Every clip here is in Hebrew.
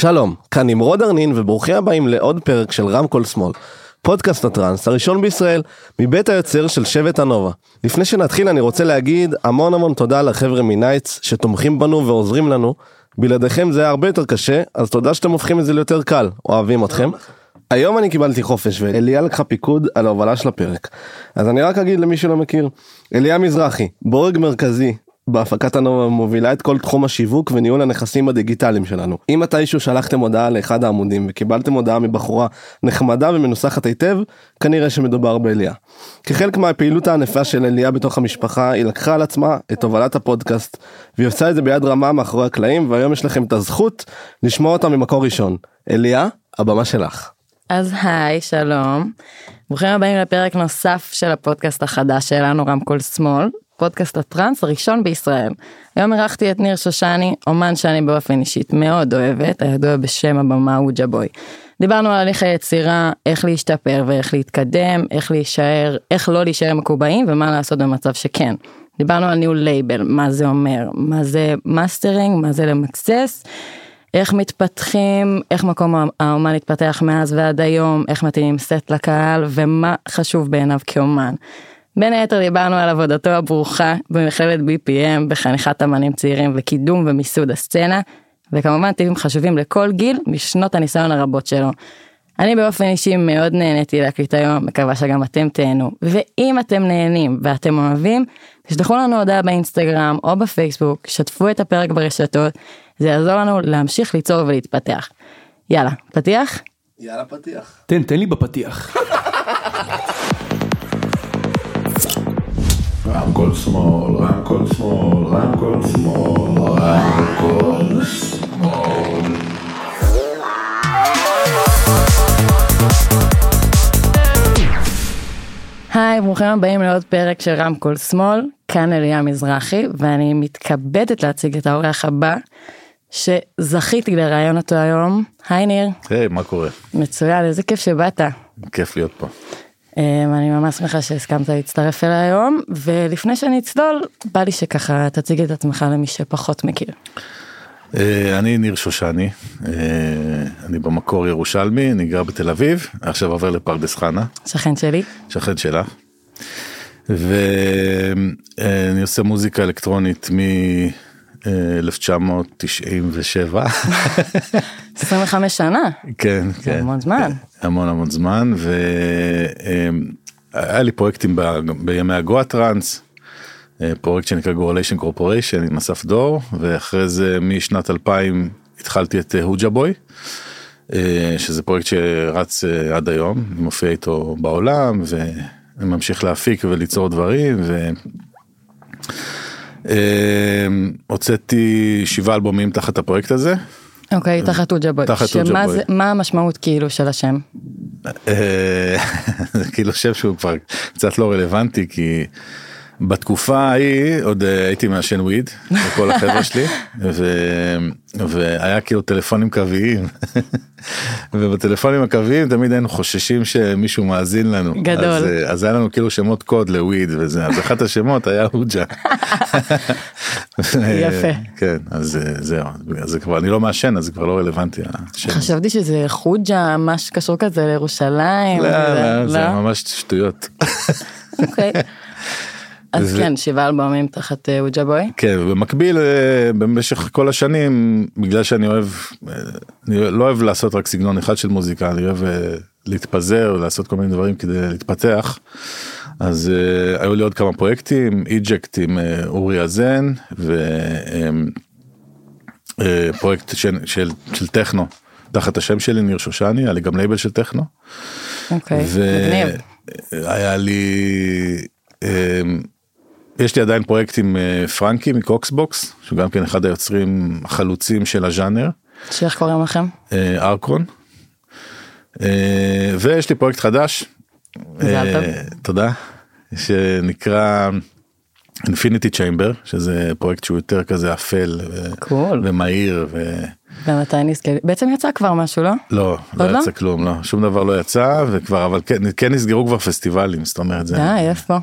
שלום, כאן נמרוד ארנין וברוכים הבאים לעוד פרק של רמקול שמאל. פודקאסט הטראנס הראשון בישראל מבית היוצר של שבט הנובה. לפני שנתחיל אני רוצה להגיד המון המון תודה לחבר'ה מנייטס שתומכים בנו ועוזרים לנו. בלעדיכם זה היה הרבה יותר קשה אז תודה שאתם הופכים את זה ליותר קל אוהבים אתכם. היום אני קיבלתי חופש ואליה לקחה פיקוד על ההובלה של הפרק. אז אני רק אגיד למי שלא מכיר, אליה מזרחי, בורג מרכזי בהפקת הנובה מובילה את כל תחום השיווק וניהול הנכסים הדיגיטליים שלנו. אם מתישהו שלחתם הודעה לאחד העמודים וקיבלתם הודעה מבחורה נחמדה ומנוסחת היטב, כנראה שמדובר באליה. כחלק מהפעילות הענפה של אליה בתוך המשפחה, היא לקחה על עצמה את הובלת הפודקאסט, והיא עושה את זה ביד רמה מאחורי הקלעים, והיום יש לכם את הזכות לשמוע אותה ממקור ראשון. אליה, הבמה שלך. אז היי, שלום. ברוכים הבאים לפרק נוסף של הפודקאסט החדש שלנו, רמקול שמאל, פודקאסט הטראנס הראשון בישראל. היום אירחתי את ניר שושני, אומן שאני באופן אישית מאוד אוהבת, הידוע בשם הבמה הוא ג'בוי. דיברנו על תהליך היצירה, איך להשתפר ואיך להתקדם, איך להישאר, איך לא להישאר מקובעים ומה לעשות במצב שכן. דיברנו על ניהול לייבל, מה זה אומר, מה זה מאסטרינג, מה זה למקסס. איך מתפתחים, איך מקום האומן התפתח מאז ועד היום, איך מתאימים סט לקהל ומה חשוב בעיניו כאומן. בין היתר דיברנו על עבודתו הברוכה במכללת BPM בחניכת אמנים צעירים וקידום ומיסוד הסצנה, וכמובן טיפים חשובים לכל גיל משנות הניסיון הרבות שלו. אני באופן אישי מאוד נהניתי להקליט היום, מקווה שגם אתם תהנו. ואם אתם נהנים ואתם אוהבים, תשלחו לנו הודעה באינסטגרם או בפייסבוק, שתפו את הפרק ברשתות, זה יעזור לנו להמשיך ליצור ולהתפתח. יאללה, פתיח? יאללה פתיח. תן, תן לי בפתיח. רמקול שמאל, רמקול שמאל, רמקול שמאל, רמקול שמאל. היי, ברוכים הבאים לעוד פרק של רמקול שמאל, כאן אליה מזרחי, ואני מתכבדת להציג את האורח הבא, שזכיתי לראיון אותו היום. היי ניר, היי, מה קורה? מצוין, איזה כיף שבאת. כיף להיות פה. אמ, אני ממש שמחה שהסכמת להצטרף אליי היום, ולפני שאני אצלול, בא לי שככה תציג את עצמך למי שפחות מכיר. אה, אני ניר שושני, אה, אני במקור ירושלמי, אני גר בתל אביב, עכשיו עובר לפרדס חנה, שכן שלי. שכן שלה. ואני עושה מוזיקה אלקטרונית מ-1997. 25 שנה, כן, כן. המון זמן. המון המון זמן והיה לי פרויקטים ב- בימי ה Goa trance. אה, פרויקט שנקרא גורליישן קורפוריישן עם אסף דור ואחרי זה משנת 2000 התחלתי את אה, הוג'ה בוי. אה, שזה פרויקט שרץ אה, עד היום מופיע איתו בעולם וממשיך להפיק וליצור דברים. ו... אה, הוצאתי שבעה אלבומים תחת הפרויקט הזה. אוקיי, תחת בוי. תחת אוג'ה שמה בוי. זה- מה המשמעות כאילו של השם? אה, זה כאילו שם שהוא כבר קצת לא רלוונטי כי בתקופה ההיא עוד אה, הייתי מעשן וויד לכל החבר'ה שלי ו- והיה כאילו טלפונים קוויים ובטלפונים הקוויים תמיד היינו חוששים שמישהו מאזין לנו גדול. אז, אה, אז היה לנו כאילו שמות קוד לוויד וזה אז אחד השמות היה הוג'ה. יפה. כן אז אה, זהו אז זה כבר אני לא מעשן אז זה כבר לא רלוונטי. חשבתי שזה חוג'ה, משהו קשור כזה לירושלים. לא, לא, זה ממש שטויות. אוקיי. אז כן, שבעה אלבומים תחת אה, אוג'ה בוי. כן, ובמקביל אה, במשך כל השנים, בגלל שאני אוהב, אה, אני לא אוהב לעשות רק סגנון אחד של מוזיקה, אני אוהב אה, להתפזר, לעשות כל מיני דברים כדי להתפתח. אז אה, היו לי עוד כמה פרויקטים, Eject עם אה, אורי אזן, ופרויקט של, של, של טכנו, תחת השם שלי, ניר שושני, היה לי גם לייבל של טכנו. אוקיי, מגניב. והיה לי, אה, יש לי עדיין פרויקט עם אה, פרנקי מ Koxbox, שהוא גם כן אחד היוצרים החלוצים של הז'אנר, שאיך קוראים לכם? אה, ארקון. אה, ויש לי פרויקט חדש. תודה. שנקרא Infinity Chamber שזה פרויקט שהוא יותר כזה אפל. ומהיר ו... ומתי נזכה? בעצם יצא כבר משהו, לא? לא, לא לא? יצא כלום, לא, שום דבר לא יצא, וכבר, אבל כן, כן נסגרו כבר פסטיבלים, זאת אומרת, זה, די, איפה?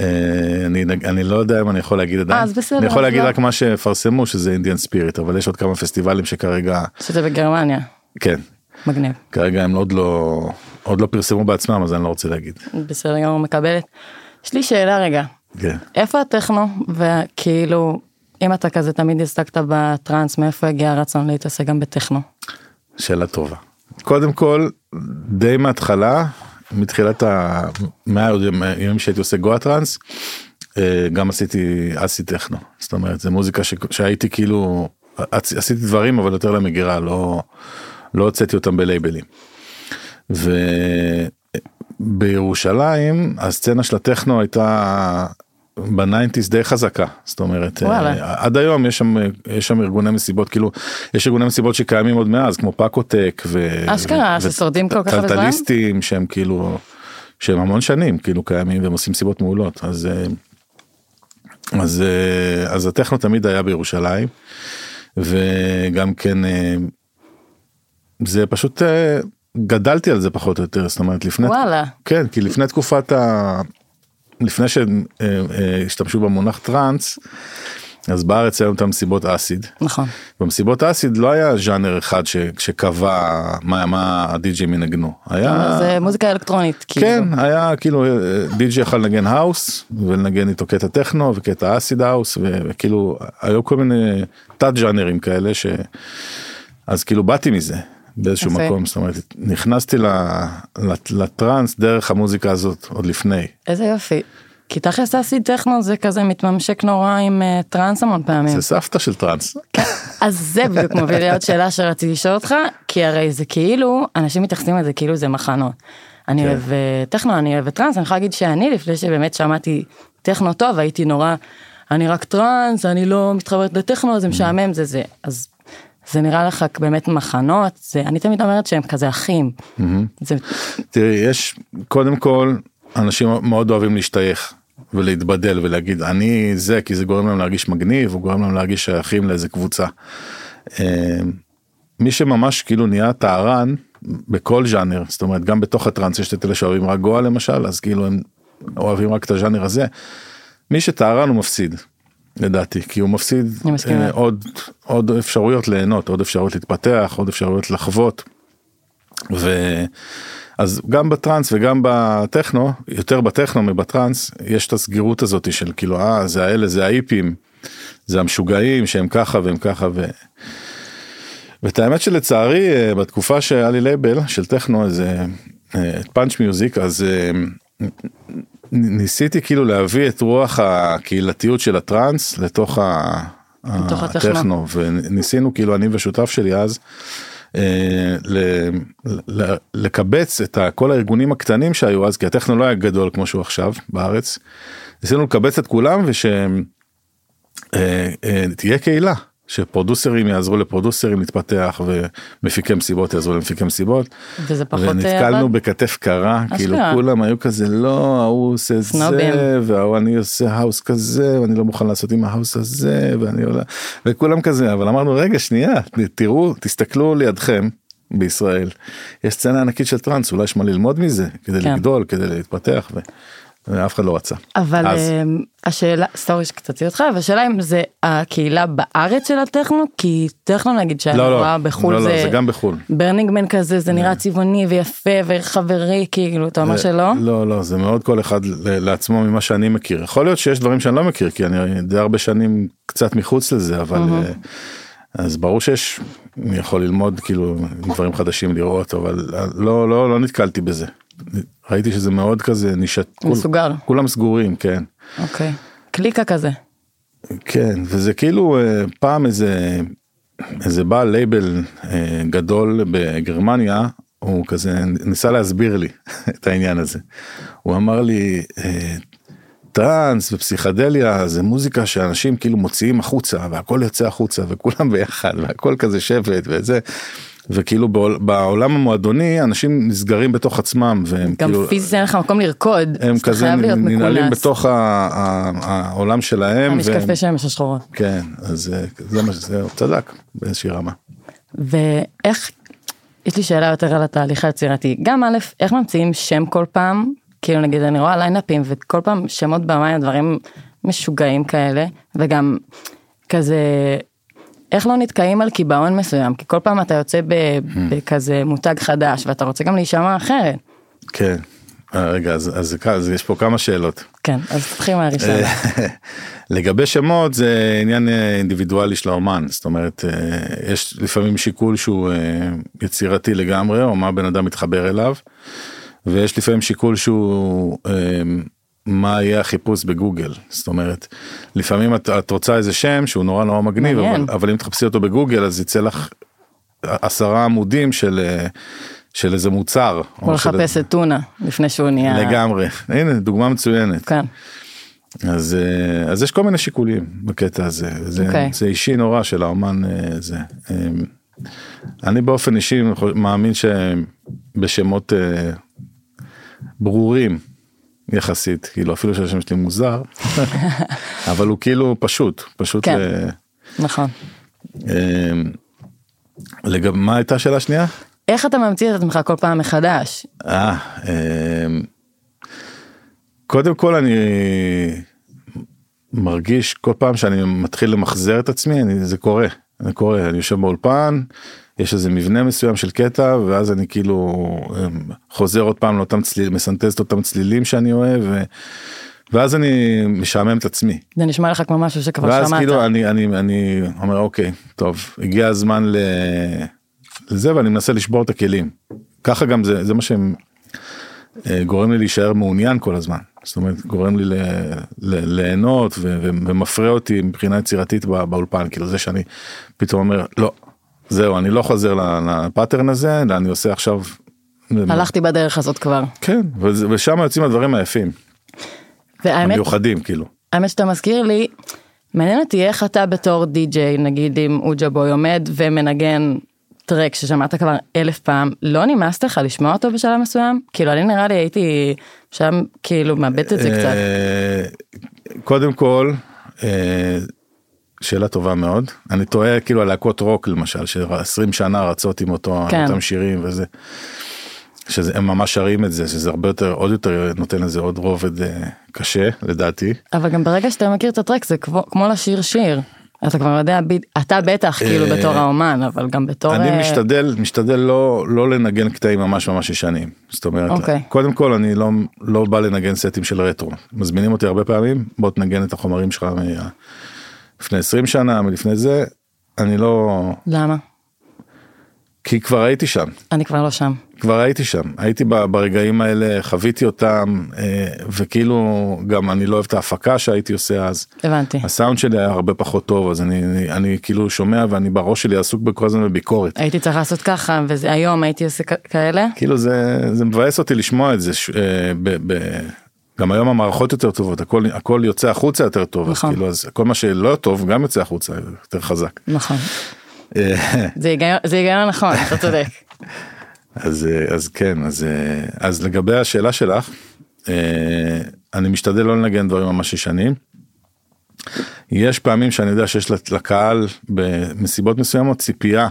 אה, אני, אני לא יודע אם אני יכול להגיד עדיין, אז בסדר, אני יכול להגיד לא. רק מה שפרסמו שזה Indian Spirit, אבל יש עוד כמה פסטיבלים שכרגע, שזה בגרמניה. כן, מגניב. כרגע הם עוד לא, עוד לא פרסמו בעצמם, אז אני לא רוצה להגיד. בסדר גמור, מקבלת. יש לי שאלה רגע. כן. איפה הטכנו? וכאילו, אם אתה כזה תמיד הסתקת בטראנס, מאיפה הגיע הרצון להתעסק גם בטכנו? שאלה טובה. קודם כל, די מההתחלה, מתחילת ה... מהימים שהייתי עושה גואה טראנס, אה, גם עשיתי אסי טכנו. זאת אומרת, זה מוזיקה ש... שהייתי כאילו, עש- עשיתי דברים אבל יותר למגירה, לא, לא הוצאתי אותם בלייבלים. ובירושלים הסצנה של הטכנו הייתה בניינטיז די חזקה זאת אומרת וואלה. אה, עד היום יש שם יש שם ארגוני מסיבות כאילו יש ארגוני מסיבות שקיימים עוד מאז כמו פקוטק ו... אשכרה, ו- ששורדים כל כך הרבה זמן? טלטליסטים שהם כאילו שהם המון שנים כאילו קיימים והם עושים סיבות מעולות אז אה, אז אה, אז הטכנו תמיד היה בירושלים וגם כן זה פשוט גדלתי על זה פחות או יותר זאת אומרת לפני וואלה. כן כי לפני תקופת ה... לפני שהשתמשו במונח טראנס אז בארץ היו את המסיבות אסיד. נכון. במסיבות אסיד לא היה ז'אנר אחד ש, שקבע מה, מה הדי.ג'י מנגנו. היה... זה מוזיקה אלקטרונית, כאילו. כן, היה כאילו די.ג'י יכול לנגן האוס ולנגן איתו קטע טכנו וקטע acid house וכאילו היו כל מיני תת ז'אנרים כאלה ש... אז כאילו באתי מזה באיזשהו יפה. מקום, זאת אומרת נכנסתי לטראנס דרך המוזיקה הזאת עוד לפני. איזה יופי. כי תכלס acid techno זה כזה מתממשק נורא עם אה, טראנס המון פעמים. זה סבתא של טראנס. אז זה בדיוק מוביל עוד שאלה שרציתי לשאול אותך, כי הרי זה כאילו, אנשים מתייחסים לזה כאילו זה מחנות. אני כן. אוהב אה, טכנו, אני אוהב טראנס, אני יכולה להגיד שאני לפני שבאמת שמעתי טכנו טוב, הייתי נורא, אני רק טראנס, אני לא מתחברת לטכנו, זה משעמם, זה זה. אז זה נראה לך באמת מחנות, זה, אני תמיד אומרת שהם כזה אחים. זה, תראי, יש קודם כל אנשים מאוד אוהבים להשתייך ולהתבדל ולהגיד אני זה כי זה גורם להם להרגיש מגניב או גורם להם להרגיש שייכים לאיזה קבוצה. אה, מי שממש כאילו נהיה טהרן בכל ז'אנר זאת אומרת גם בתוך הטראנס יש את אלה שאוהבים רק גואה למשל אז כאילו הם אוהבים רק את הז'אנר הזה. מי שטהרן הוא מפסיד לדעתי כי הוא מפסיד. אה, עוד עוד אפשרויות ליהנות עוד אפשרויות להתפתח עוד אפשרויות לחוות. ואז גם בטראנס וגם בטכנו יותר בטכנו מבטראנס יש את הסגירות הזאת של כאילו אה זה האלה זה האיפים זה המשוגעים שהם ככה והם ככה ו... ואת האמת שלצערי אה, בתקופה שהיה לי לייבל של טכנו איזה פאנץ' מיוזיק אז אה, ניסיתי כאילו להביא את רוח הקהילתיות של הטראנס לתוך ה- לתוך הטכנו. וניסינו כאילו אני ושותף שלי אז אה, ל- ל- לקבץ את ה- כל הארגונים הקטנים שהיו אז כי הטכנו לא היה גדול כמו שהוא עכשיו בארץ. ניסינו לקבץ את כולם ושתהיה קהילה שפרודוסרים יעזרו לפרודוסרים להתפתח ומפיקי מסיבות יעזרו למפיקי מסיבות. וזה פחות ונתקלנו עבד? בכתף קרה כאילו אשכרה. כולם היו כזה לא ההוא עושה סנובים. זה וההוא אני עושה האוס כזה ואני לא מוכן לעשות עם ההאוס הזה ואני עולה וכולם כזה אבל אמרנו רגע שנייה תראו תסתכלו לידכם בישראל יש סצנה ענקית של טראנס אולי יש מה ללמוד מזה כדי כן. לגדול כדי להתפתח ו- ואף אחד לא רצה. אבל אז. אמ, השאלה, sorry שקטעתי אותך, והשאלה אם זה הקהילה בארץ של הטכנו, כי טכנו נגיד שאני לא, לא, בחו"ל לא, לא, זה, זה גם בחו"ל. Burning Man כזה, זה נראה צבעוני ויפה וחברי, כאילו, אתה אומר שלא? לא לא זה מאוד כל אחד לעצמו ממה שאני מכיר יכול להיות שיש דברים שאני לא מכיר כי אני די הרבה שנים קצת מחוץ לזה אבל אה, אז ברור שיש אני יכול ללמוד כאילו דברים חדשים לראות אבל אה, לא לא לא נתקלתי בזה. ראיתי שזה מאוד כזה נישת כול- מסוגר. כולם סגורים כן אוקיי. קליקה כזה. כן וזה כאילו אה, פעם איזה איזה בעל לייבל אה, גדול בגרמניה הוא כזה ניסה להסביר לי את העניין הזה. הוא אמר לי אה, טראנס ופסיכדליה זה מוזיקה שאנשים כאילו מוציאים החוצה והכל יוצא החוצה וכולם ביחד והכל כזה שבט וזה. וכאילו בעול, בעולם המועדוני אנשים נסגרים בתוך עצמם והם גם כאילו פיזית אין לך מקום לרקוד, הם כזה ננעלים. בתוך ה- ה- העולם שלהם. המשקפי שמש השחורות. כן, אז אה, זה מה שזה, צדק באיזושהי רמה. ואיך, יש לי שאלה יותר על התהליך היצירתי, גם א', איך ממציאים שם כל פעם, כאילו נגיד אני רואה ליינאפים וכל פעם שמות במים דברים משוגעים כאלה, וגם כזה, איך לא נתקעים על קיבעון מסוים, כי כל פעם אתה יוצא ב- בכזה מותג חדש ואתה רוצה גם להישמע אחרת. כן. אה, רגע, אז, אז, אז יש פה כמה שאלות. כן, אז תתחיל מהראשון. לגבי שמות זה עניין אה, אינדיבידואלי של האומן זאת אומרת אה, יש לפעמים שיקול שהוא אה, יצירתי לגמרי או מה בן אדם מתחבר אליו. ויש לפעמים שיקול שהוא מה יהיה החיפוש בגוגל זאת אומרת לפעמים את, את רוצה איזה שם שהוא נורא נורא מגניב. אבל, אבל אם תחפשי אותו בגוגל אז יצא לך עשרה עמודים של של איזה מוצר. של- לחפש את טונה לפני שהוא נהיה... לגמרי הנה דוגמה מצוינת. כן. אז אה, אז יש כל מיני שיקולים בקטע הזה זה, אוקיי. זה אישי נורא של האומן אה, זה. אה, אני באופן אישי מאמין שבשמות אה, ברורים יחסית כאילו אפילו שהשם שלי מוזר אבל הוא כאילו פשוט פשוט כן. ל- נכון. אה, לגב מה הייתה השאלה השנייה? איך אתה ממציא את עצמך כל פעם מחדש? אה, אמ, קודם כל אני מרגיש כל פעם שאני מתחיל למחזר את עצמי אני, זה קורה זה קורה אני יושב באולפן יש איזה מבנה מסוים של קטע ואז אני כאילו אמ, חוזר עוד פעם לאותם צלילים מסנטז את אותם צלילים שאני אוהב ו, ואז אני משעמם את עצמי. זה נשמע לך כמו משהו שכבר ואז שמעת. כאילו אני אני אני אומר אוקיי טוב הגיע הזמן ל... לזה ואני מנסה לשבור את הכלים. ככה גם זה זה מה שהם אה, גורם לי להישאר מעוניין כל הזמן. זאת אומרת גורם לי ל, ל, ליהנות ו, ו, ומפרה אותי מבחינה יצירתית בא, באולפן. כאילו זה שאני פתאום אומר לא זהו אני לא חוזר לפאטרן הזה אלא אני עושה עכשיו. הלכתי בדרך הזאת כבר. כן ושם יוצאים הדברים היפים והאמת, המיוחדים כאילו. האמת שאתה מזכיר לי, מעניין אותי איך אתה בתור די-ג'יי, נגיד עם אוג'ה בוי עומד ומנגן טרק ששמעת כבר אלף פעם, לא נמאס לך לשמוע אותו בשלב מסוים? כאילו אני נראה לי הייתי שם כאילו מאבדת את זה קצת. אה, קודם כל אה, שאלה טובה מאוד אני טועה כאילו על להקות רוק למשל ש-20 שנה רצות עם אותו כן. אותם שירים וזה. שהם ממש שרים את זה שזה הרבה יותר עוד יותר נותן לזה עוד רובד אה, קשה לדעתי. אבל גם ברגע שאתה מכיר את הטרק זה כמו, כמו לשיר שיר. אתה כבר יודע, אתה בטח כאילו אה, בתור האומן, אבל גם בתור... אני אה, משתדל משתדל לא לא לנגן קטעים ממש ממש ישנים זאת אומרת אוקיי. קודם כל אני לא לא בא לנגן סטים של רטרו מזמינים אותי הרבה פעמים בוא תנגן את החומרים שלך מה- לפני 20 שנה מלפני זה אני לא למה? כי כבר הייתי שם אני כבר לא שם. כבר הייתי שם הייתי ברגעים האלה חוויתי אותם אה, וכאילו גם אני לא אוהב את ההפקה שהייתי עושה אז הבנתי. הסאונד שלי היה הרבה פחות טוב אז אני אני, אני כאילו שומע ואני בראש שלי עסוק בכל הזמן בביקורת. הייתי צריך לעשות ככה, והיום הייתי עושה כאלה. כאילו זה זה מבאס אותי לשמוע את זה ש, אה, ב, ב, גם היום המערכות יותר טובות הכל הכל יוצא החוצה יותר טוב נכון. אז כאילו אז כל מה שלא טוב גם יוצא החוצה יותר חזק. נכון. אה, זה היגיון- נכון, אתה צודק. אז אה, אז כן אז אה, אז לגבי השאלה שלך אני משתדל לא לנגן דברים ממש ישנים. יש פעמים שאני יודע שיש לקהל במסיבות מסוימות ציפייה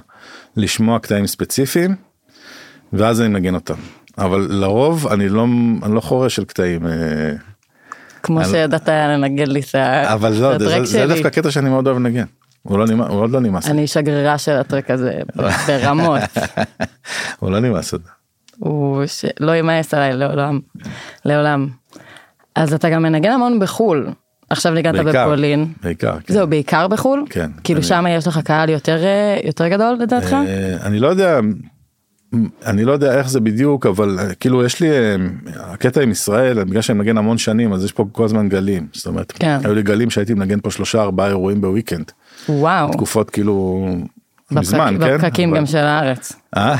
לשמוע קטעים ספציפיים ואז אני מנגן אותם אבל לרוב אני לא אני לא חורש של קטעים אה, כמו אני- שידעת לנגן לי את ה- אבל את לא זה, הטרק זה שלי. דווקא קטע שאני מאוד אוהב לנגן. הוא, לא נמאס, הוא עוד לא נמאס, אני שגרירה של הטרק הזה ברמות. הוא לא נמאס עוד. הוא ש- לא יימאס עליי לעולם. לעולם. אז אתה גם מנגן המון בחול. עכשיו ניגנת בפולין. בעיקר. כן. זהו, בעיקר בחול? כן, כאילו אני- שם יש לך קהל יותר אה, יותר גדול לדעתך? אה, אני לא יודע אני לא יודע איך זה בדיוק אבל אה, כאילו יש לי אה, הקטע עם ישראל בגלל שאני מנגן המון שנים אז יש פה כל הזמן גלים זאת אומרת כן. היו לי גלים שהייתי מנגן פה שלושה ארבעה אירועים בוויקנד וואו. תקופות כאילו בפקק- מזמן כן בפקקים אבל- גם של הארץ. אה?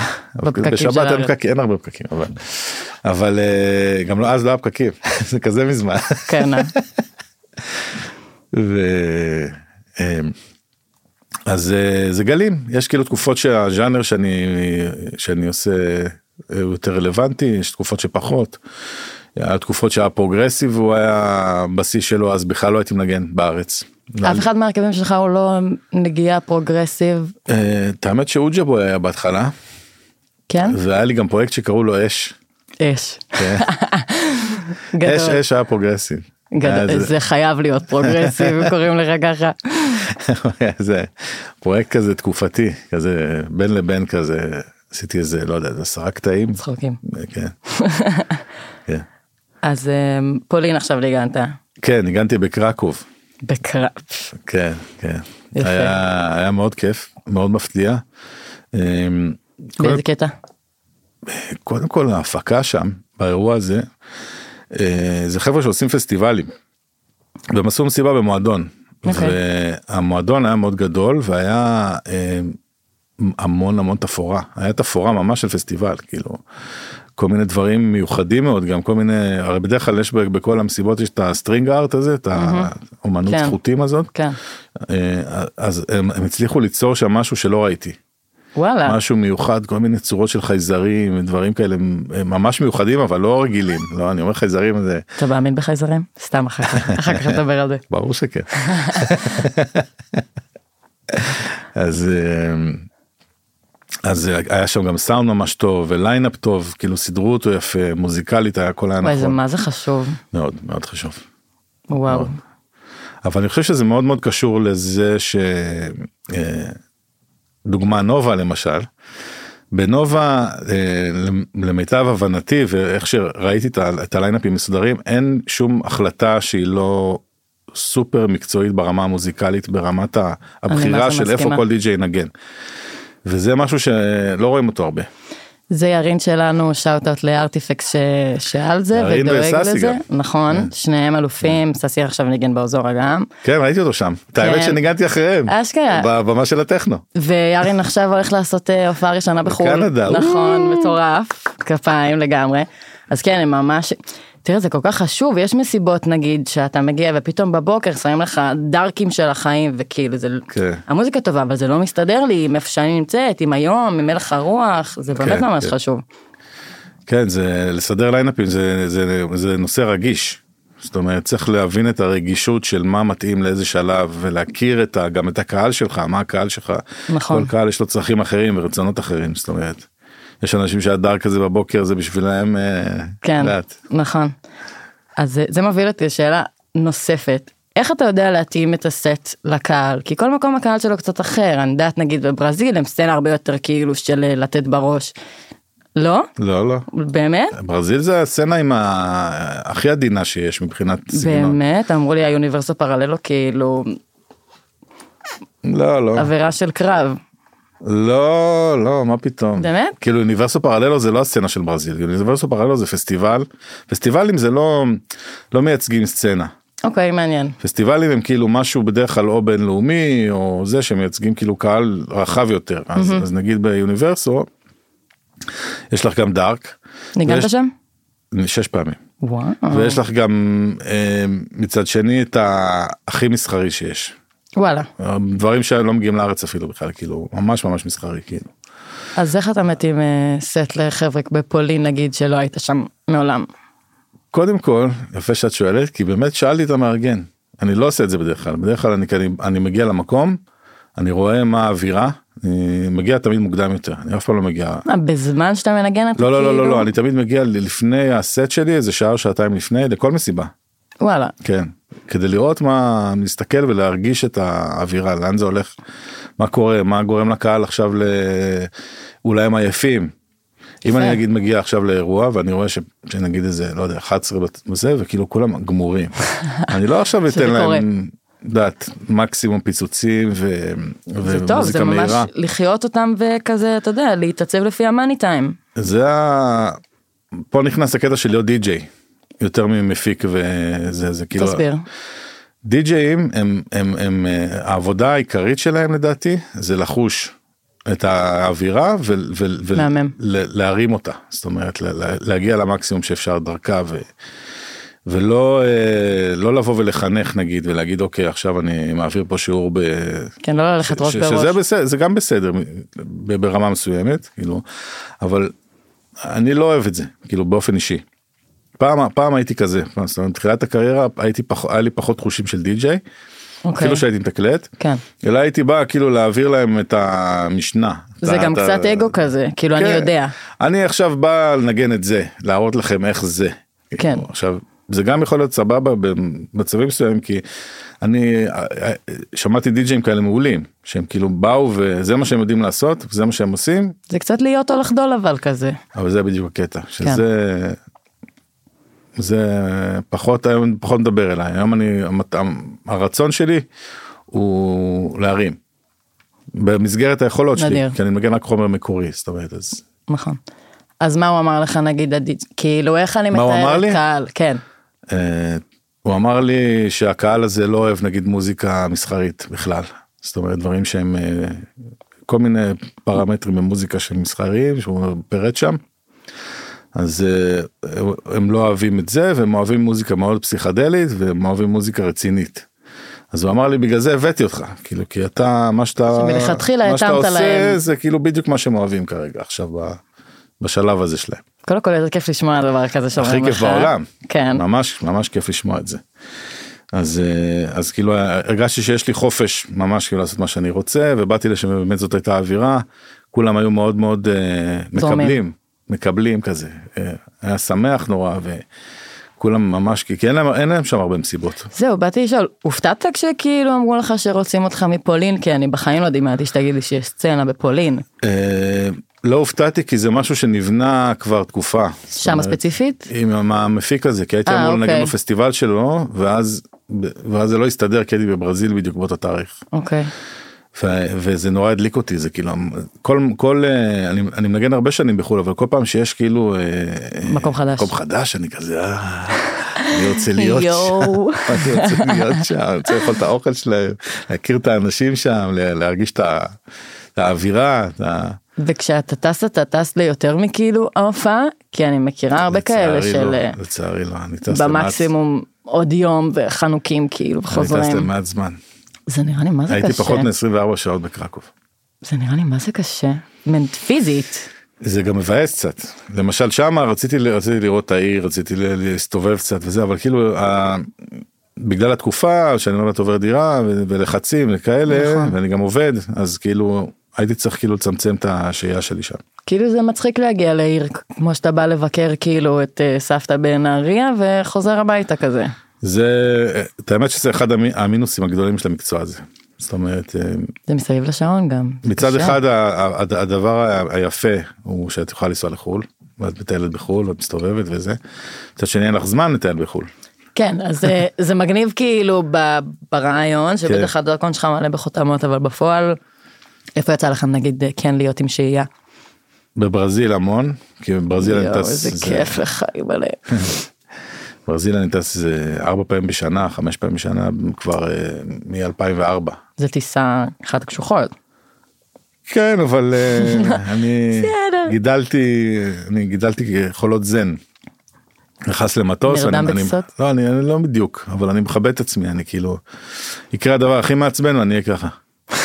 בשבת אין. פקקים אין הרבה פקקים אבל אבל אה, גם לא אז לא היה פקקים זה כזה מזמן. כן. ו... אז אה, זה גלים יש כאילו תקופות שהז'אנר שאני שאני עושה אה, הוא יותר רלוונטי יש תקופות שפחות. היה תקופות שהיה פרוגרסיב הוא היה בשיא שלו אז בכלל לא הייתי מנגן בארץ אף אחד מהרכבים שלך הוא לא נגיעה פרוגרסיב, אה, את האמת שאוג'בו היה בהתחלה, כן? והיה לי גם פרויקט שקראו לו אש. אש. כן. אש אש היה פרוגרסיב. איזה- זה חייב להיות פרוגרסיב, קוראים לך ככה. היה איזה פרויקט כזה תקופתי, כזה בין לבין כזה, עשיתי איזה, לא יודע, עשרה קטעים. צחוקים. כן. כן. אז אמ, פולין עכשיו ניגנת. כן, ניגנתי בקרקוב. בקרקוב. כן, כן. יפה. היה, היה מאוד כיף, מאוד מפתיע. אמ, באיזה קטע? קודם כל ההפקה שם, באירוע הזה, זה חבר'ה שעושים פסטיבלים. והם עשו מסיבה במועדון. אוקיי. והמועדון היה מאוד גדול והיה אה, המון המון תפאורה. היה תפאורה ממש של פסטיבל, כאילו. כל מיני דברים מיוחדים מאוד גם כל מיני הרי בדרך כלל יש בכל המסיבות יש את ה string art הזה את האומנות כן. חוטים הזאת כן. אה, אז הם, הם הצליחו ליצור שם משהו שלא ראיתי וואלה. משהו מיוחד כל מיני צורות של חייזרים דברים כאלה ממש מיוחדים אבל לא רגילים לא אני אומר חייזרים זה אתה מאמין בחייזרים? סתם אחר כך, אחר כך נדבר על זה. ברור שכן. אז אה, אז היה שם גם סאונד ממש טוב ו line-up טוב כאילו סידרו אותו יפה מוזיקלית היה הכל היה וואי זה נכון מה זה חשוב. מאוד מאוד חשוב. וואו. אבל אני חושב שזה מאוד מאוד קשור לזה ש... דוגמה נובה למשל. בנובה אה, למיטב הבנתי ואיך שראיתי את ה line-up ים מסודרים אין שום החלטה שהיא לא סופר מקצועית ברמה המוזיקלית ברמת הבחירה של איפה משכימה כל די.ג'יי ינגן. וזה משהו שלא רואים אותו הרבה. זה ירין שלנו shout-out לארטיפקס שעל זה ודואג לזה. גם. כן. נכון, שניהם אלופים, ססי עכשיו ניגן באוזורה גם. כן ראיתי אותו שם. את האמת כן. שניגנתי אחריהם. אשכרה. בבמה של הטכנו. וירין עכשיו הולך לעשות אה, הופעה ראשונה בחו"ל. בקנדה, נכון, מטורף, כפיים לגמרי. אז כן, הם ממש, תראה זה כל כך חשוב, יש מסיבות נגיד שאתה מגיע ופתאום בבוקר שמים לך דארקים של החיים וכאילו זה, כן. המוזיקה טובה אבל זה לא מסתדר לי עם איפה שאני נמצאת, עם היום, עם הלך הרוח, זה באמת כן, ממש כן. חשוב. כן זה לסדר ליינאפים זה, זה, זה נושא רגיש. זאת אומרת צריך להבין את הרגישות של מה מתאים לאיזה שלב ולהכיר את ה, גם את הקהל שלך מה הקהל שלך. נכון. כל קהל יש לו צרכים אחרים ורצונות אחרים זאת אומרת. יש אנשים שהדארק הזה בבוקר זה בשבילם אה, כן, לאט. נכון. אז זה, זה מוביל אותי לשאלה נוספת. איך אתה יודע להתאים את הסט לקהל? כי כל מקום הקהל שלו קצת אחר, אני יודעת נגיד בברזיל הם סצנה הרבה יותר כאילו של אה, לתת בראש. לא? לא לא. באמת? ברזיל זה הסצנה עם ה... הכי עדינה שיש מבחינת סגנון. באמת? אמרו לי היוניברסו פרללו כאילו לא לא. עבירה של קרב. לא לא מה פתאום באמת? כאילו אוניברסו פרללו זה לא הסצנה של ברזיל אוניברסו פרללו זה פסטיבל פסטיבלים זה לא לא מייצגים סצנה אוקיי מעניין. פסטיבלים הם כאילו משהו בדרך כלל או בינלאומי או זה שמייצגים כאילו קהל רחב יותר אז, אז נגיד באוניברסו יש לך גם דארק ניגנת ויש- שם? שש פעמים וואו. ויש לך גם אה, מצד שני את הכי מסחרי שיש וואלה. דברים שלא מגיעים לארץ אפילו בכלל כאילו ממש ממש מסחרי כאילו. אז איך אתה מתאים אה, סט לחבר'ה בפולין נגיד שלא היית שם מעולם? קודם כל יפה שאת שואלת כי באמת שאלתי את המארגן אני לא עושה את זה בדרך כלל בדרך כלל אני, אני, אני מגיע למקום אני רואה מה האווירה אני מגיע תמיד מוקדם יותר אני אף פעם לא מגיע מה, בזמן שאתה מנגן לא לא לא כאילו? לא לא אני תמיד מגיע לפני הסט שלי איזה שעה או שעתיים לפני לכל מסיבה וואלה. כן כדי לראות מה להסתכל ולהרגיש את האווירה לאן זה הולך מה קורה מה גורם לקהל עכשיו ל... אולי הם עייפים. אם אני נגיד מגיע עכשיו לאירוע ואני רואה ש... שנגיד איזה לא יודע 11 בזה וכאילו כולם גמורים אני לא עכשיו אתן. להם דעת מקסימום פיצוצים ו... זה טוב, זה ומוזיקה ממש מהירה. לחיות אותם וכזה, אתה יודע, להתעצב לפי המאני טיים. זה ה... פה נכנס הקטע של להיות די-ג'יי יותר ממפיק וזה זה כאילו תסביר. די-ג'אים הם, הם, הם, אה, העבודה העיקרית שלהם לדעתי זה לחוש את האווירה. ולהרים אותה זאת אומרת לה- לה- להגיע למקסימום שאפשר דרכה ו, ולא אה, לא לבוא ולחנך נגיד ולהגיד אוקיי עכשיו אני מעביר פה שיעור ב... כן, לא ללכת ראש בראש. שזה בסדר זה גם בסדר ברמה מסוימת כאילו אבל אני לא אוהב את זה כאילו באופן אישי. פעם פעם הייתי כזה זאת אומרת, בתחילת הקריירה הייתי פח, היה לי פחות חושים של די-ג'יי אוקיי. אפילו שהייתי מתקלט, כן. אלא הייתי בא כאילו להעביר להם את המשנה. זה את ה- גם את ה- קצת אגו כזה, כאילו אני כן. יודע. אני עכשיו בא לנגן את זה, להראות לכם איך זה. כן. כאילו, עכשיו, זה גם יכול להיות סבבה במצבים מסוימים, כי אני שמעתי די.ג'ים כאלה מעולים, שהם כאילו באו וזה מה שהם יודעים לעשות, זה מה שהם עושים, זה קצת להיות או לחדול אבל כזה. אבל זה בדיוק הקטע, כן. זה פחות היום פחות מדבר אליי היום אני המת- הרצון שלי הוא להרים במסגרת היכולות שלי. כי אני מגן רק חומר מקורי זאת אומרת אז נכון. אז מה הוא אמר לך נגיד הדיג' כאילו איך אני מתאר? את קהל, כן. אה, הוא אמר לי שהקהל הזה לא אוהב נגיד מוזיקה מסחרית בכלל זאת אומרת דברים שהם אה, כל מיני פרמטרים במוזיקה שהם מסחריים שהוא פירט שם. אז אה, הם לא אוהבים את זה והם אוהבים מוזיקה מאוד פסיכדלית והם אוהבים מוזיקה רצינית. אז הוא אמר לי בגלל זה הבאתי אותך כאילו כי אתה מה שאתה שמלכתחילה מה שאתה עושה להם. זה כאילו בדיוק מה שהם אוהבים כרגע עכשיו בשלב הזה שלהם. קודם כל איזה כיף לשמוע דבר כזה הכי שאומרים כיף לך. בעולם. כן. ממש ממש כיף לשמוע את זה. אז אה, אז כאילו הרגשתי שיש לי חופש ממש כאילו לעשות מה שאני רוצה ובאתי לשם ובאמת זאת הייתה האווירה כולם היו מאוד מאוד זורמים. מקבלים מקבלים כזה אה, היה שמח נורא וכולם ממש כי אין להם אין להם שם הרבה מסיבות. זהו באתי לשאול הופתעת כשכאילו אמרו לך שרוצים אותך מפולין כי אני בחיים לא דמיינתי שתגיד לי שיש סצנה בפולין אה, לא הופתעתי כי זה משהו שנבנה כבר תקופה. שם ספציפית עם המפיק הזה כי הייתי אה, אמור לנגן אוקיי. בפסטיבל שלו ואז ואז זה לא הסתדר כי הייתי בברזיל בדיוק באותו תאריך. אוקיי וזה נורא הדליק אותי זה כאילו כל כל אה, אני, אני מנגן הרבה שנים בחו"ל אבל כל פעם שיש כאילו אה, מקום חדש. מקום חדש אני כזה אה, אני רוצה להיות. שם אני רוצה להיות שם אני רוצה לאכול את האוכל שלהם להכיר את האנשים שם לה- להרגיש את את האווירה. את ה- וכשאתה טס אתה טס ליותר מכאילו ההופעה כי אני מכירה הרבה כאלה לצערי של לא, אה, לצערי לא אני טס למעט- במקסימום עוד יום וחנוקים כאילו אני טס למעט זמן זה נראה לי מה זה הייתי קשה פחות מ-24 שעות בקרקוב. זה נראה לי מה זה קשה מנ- פיזית זה גם מבאס קצת למשל שמה רציתי רציתי לראות את העיר רציתי להסתובב קצת וזה אבל כאילו ה... בגלל התקופה שאני מעט עובר דירה ולחצים וכאלה נכון. ואני גם עובד אז כאילו הייתי צריך כאילו לצמצם את השהייה שלי שם. כאילו זה מצחיק להגיע לעיר כמו שאתה בא לבקר כאילו את אה, סבתא בנהריה וחוזר הביתה כזה. זה את האמת שזה אחד המי- המינוסים הגדולים של המקצוע הזה. זאת אומרת אה, זה מסביב לשעון גם. מצד קשה. אחד הדבר היפה הוא שאת יכולה לנסוע לחו"ל ואת מטיילת בחו"ל ואת מסתובבת וזה. מצד שני אין לך זמן לטייל בחו"ל. כן אז זה- זה מגניב כאילו ברעיון שבטח הדרכון שלך מלא בחותמות אבל בפועל. איפה יצא לכם נגיד אה, כן להיות עם שהייה. בברזיל המון כי בברזיל אני יואו איזה זה- כיף לך. ברזיל אני טס איזה ארבע פעמים בשנה חמש פעמים בשנה כבר מ-2004. זה טיסה אחת הקשוחות. כן אבל אה, אני. גידלתי אני גידלתי חולות זן. נכנס למטוס אני, אני? לא אני, אני לא בדיוק אבל אני מכבד את עצמי אני כאילו יקרה הדבר הכי מעצבן ואני אהיה ככה.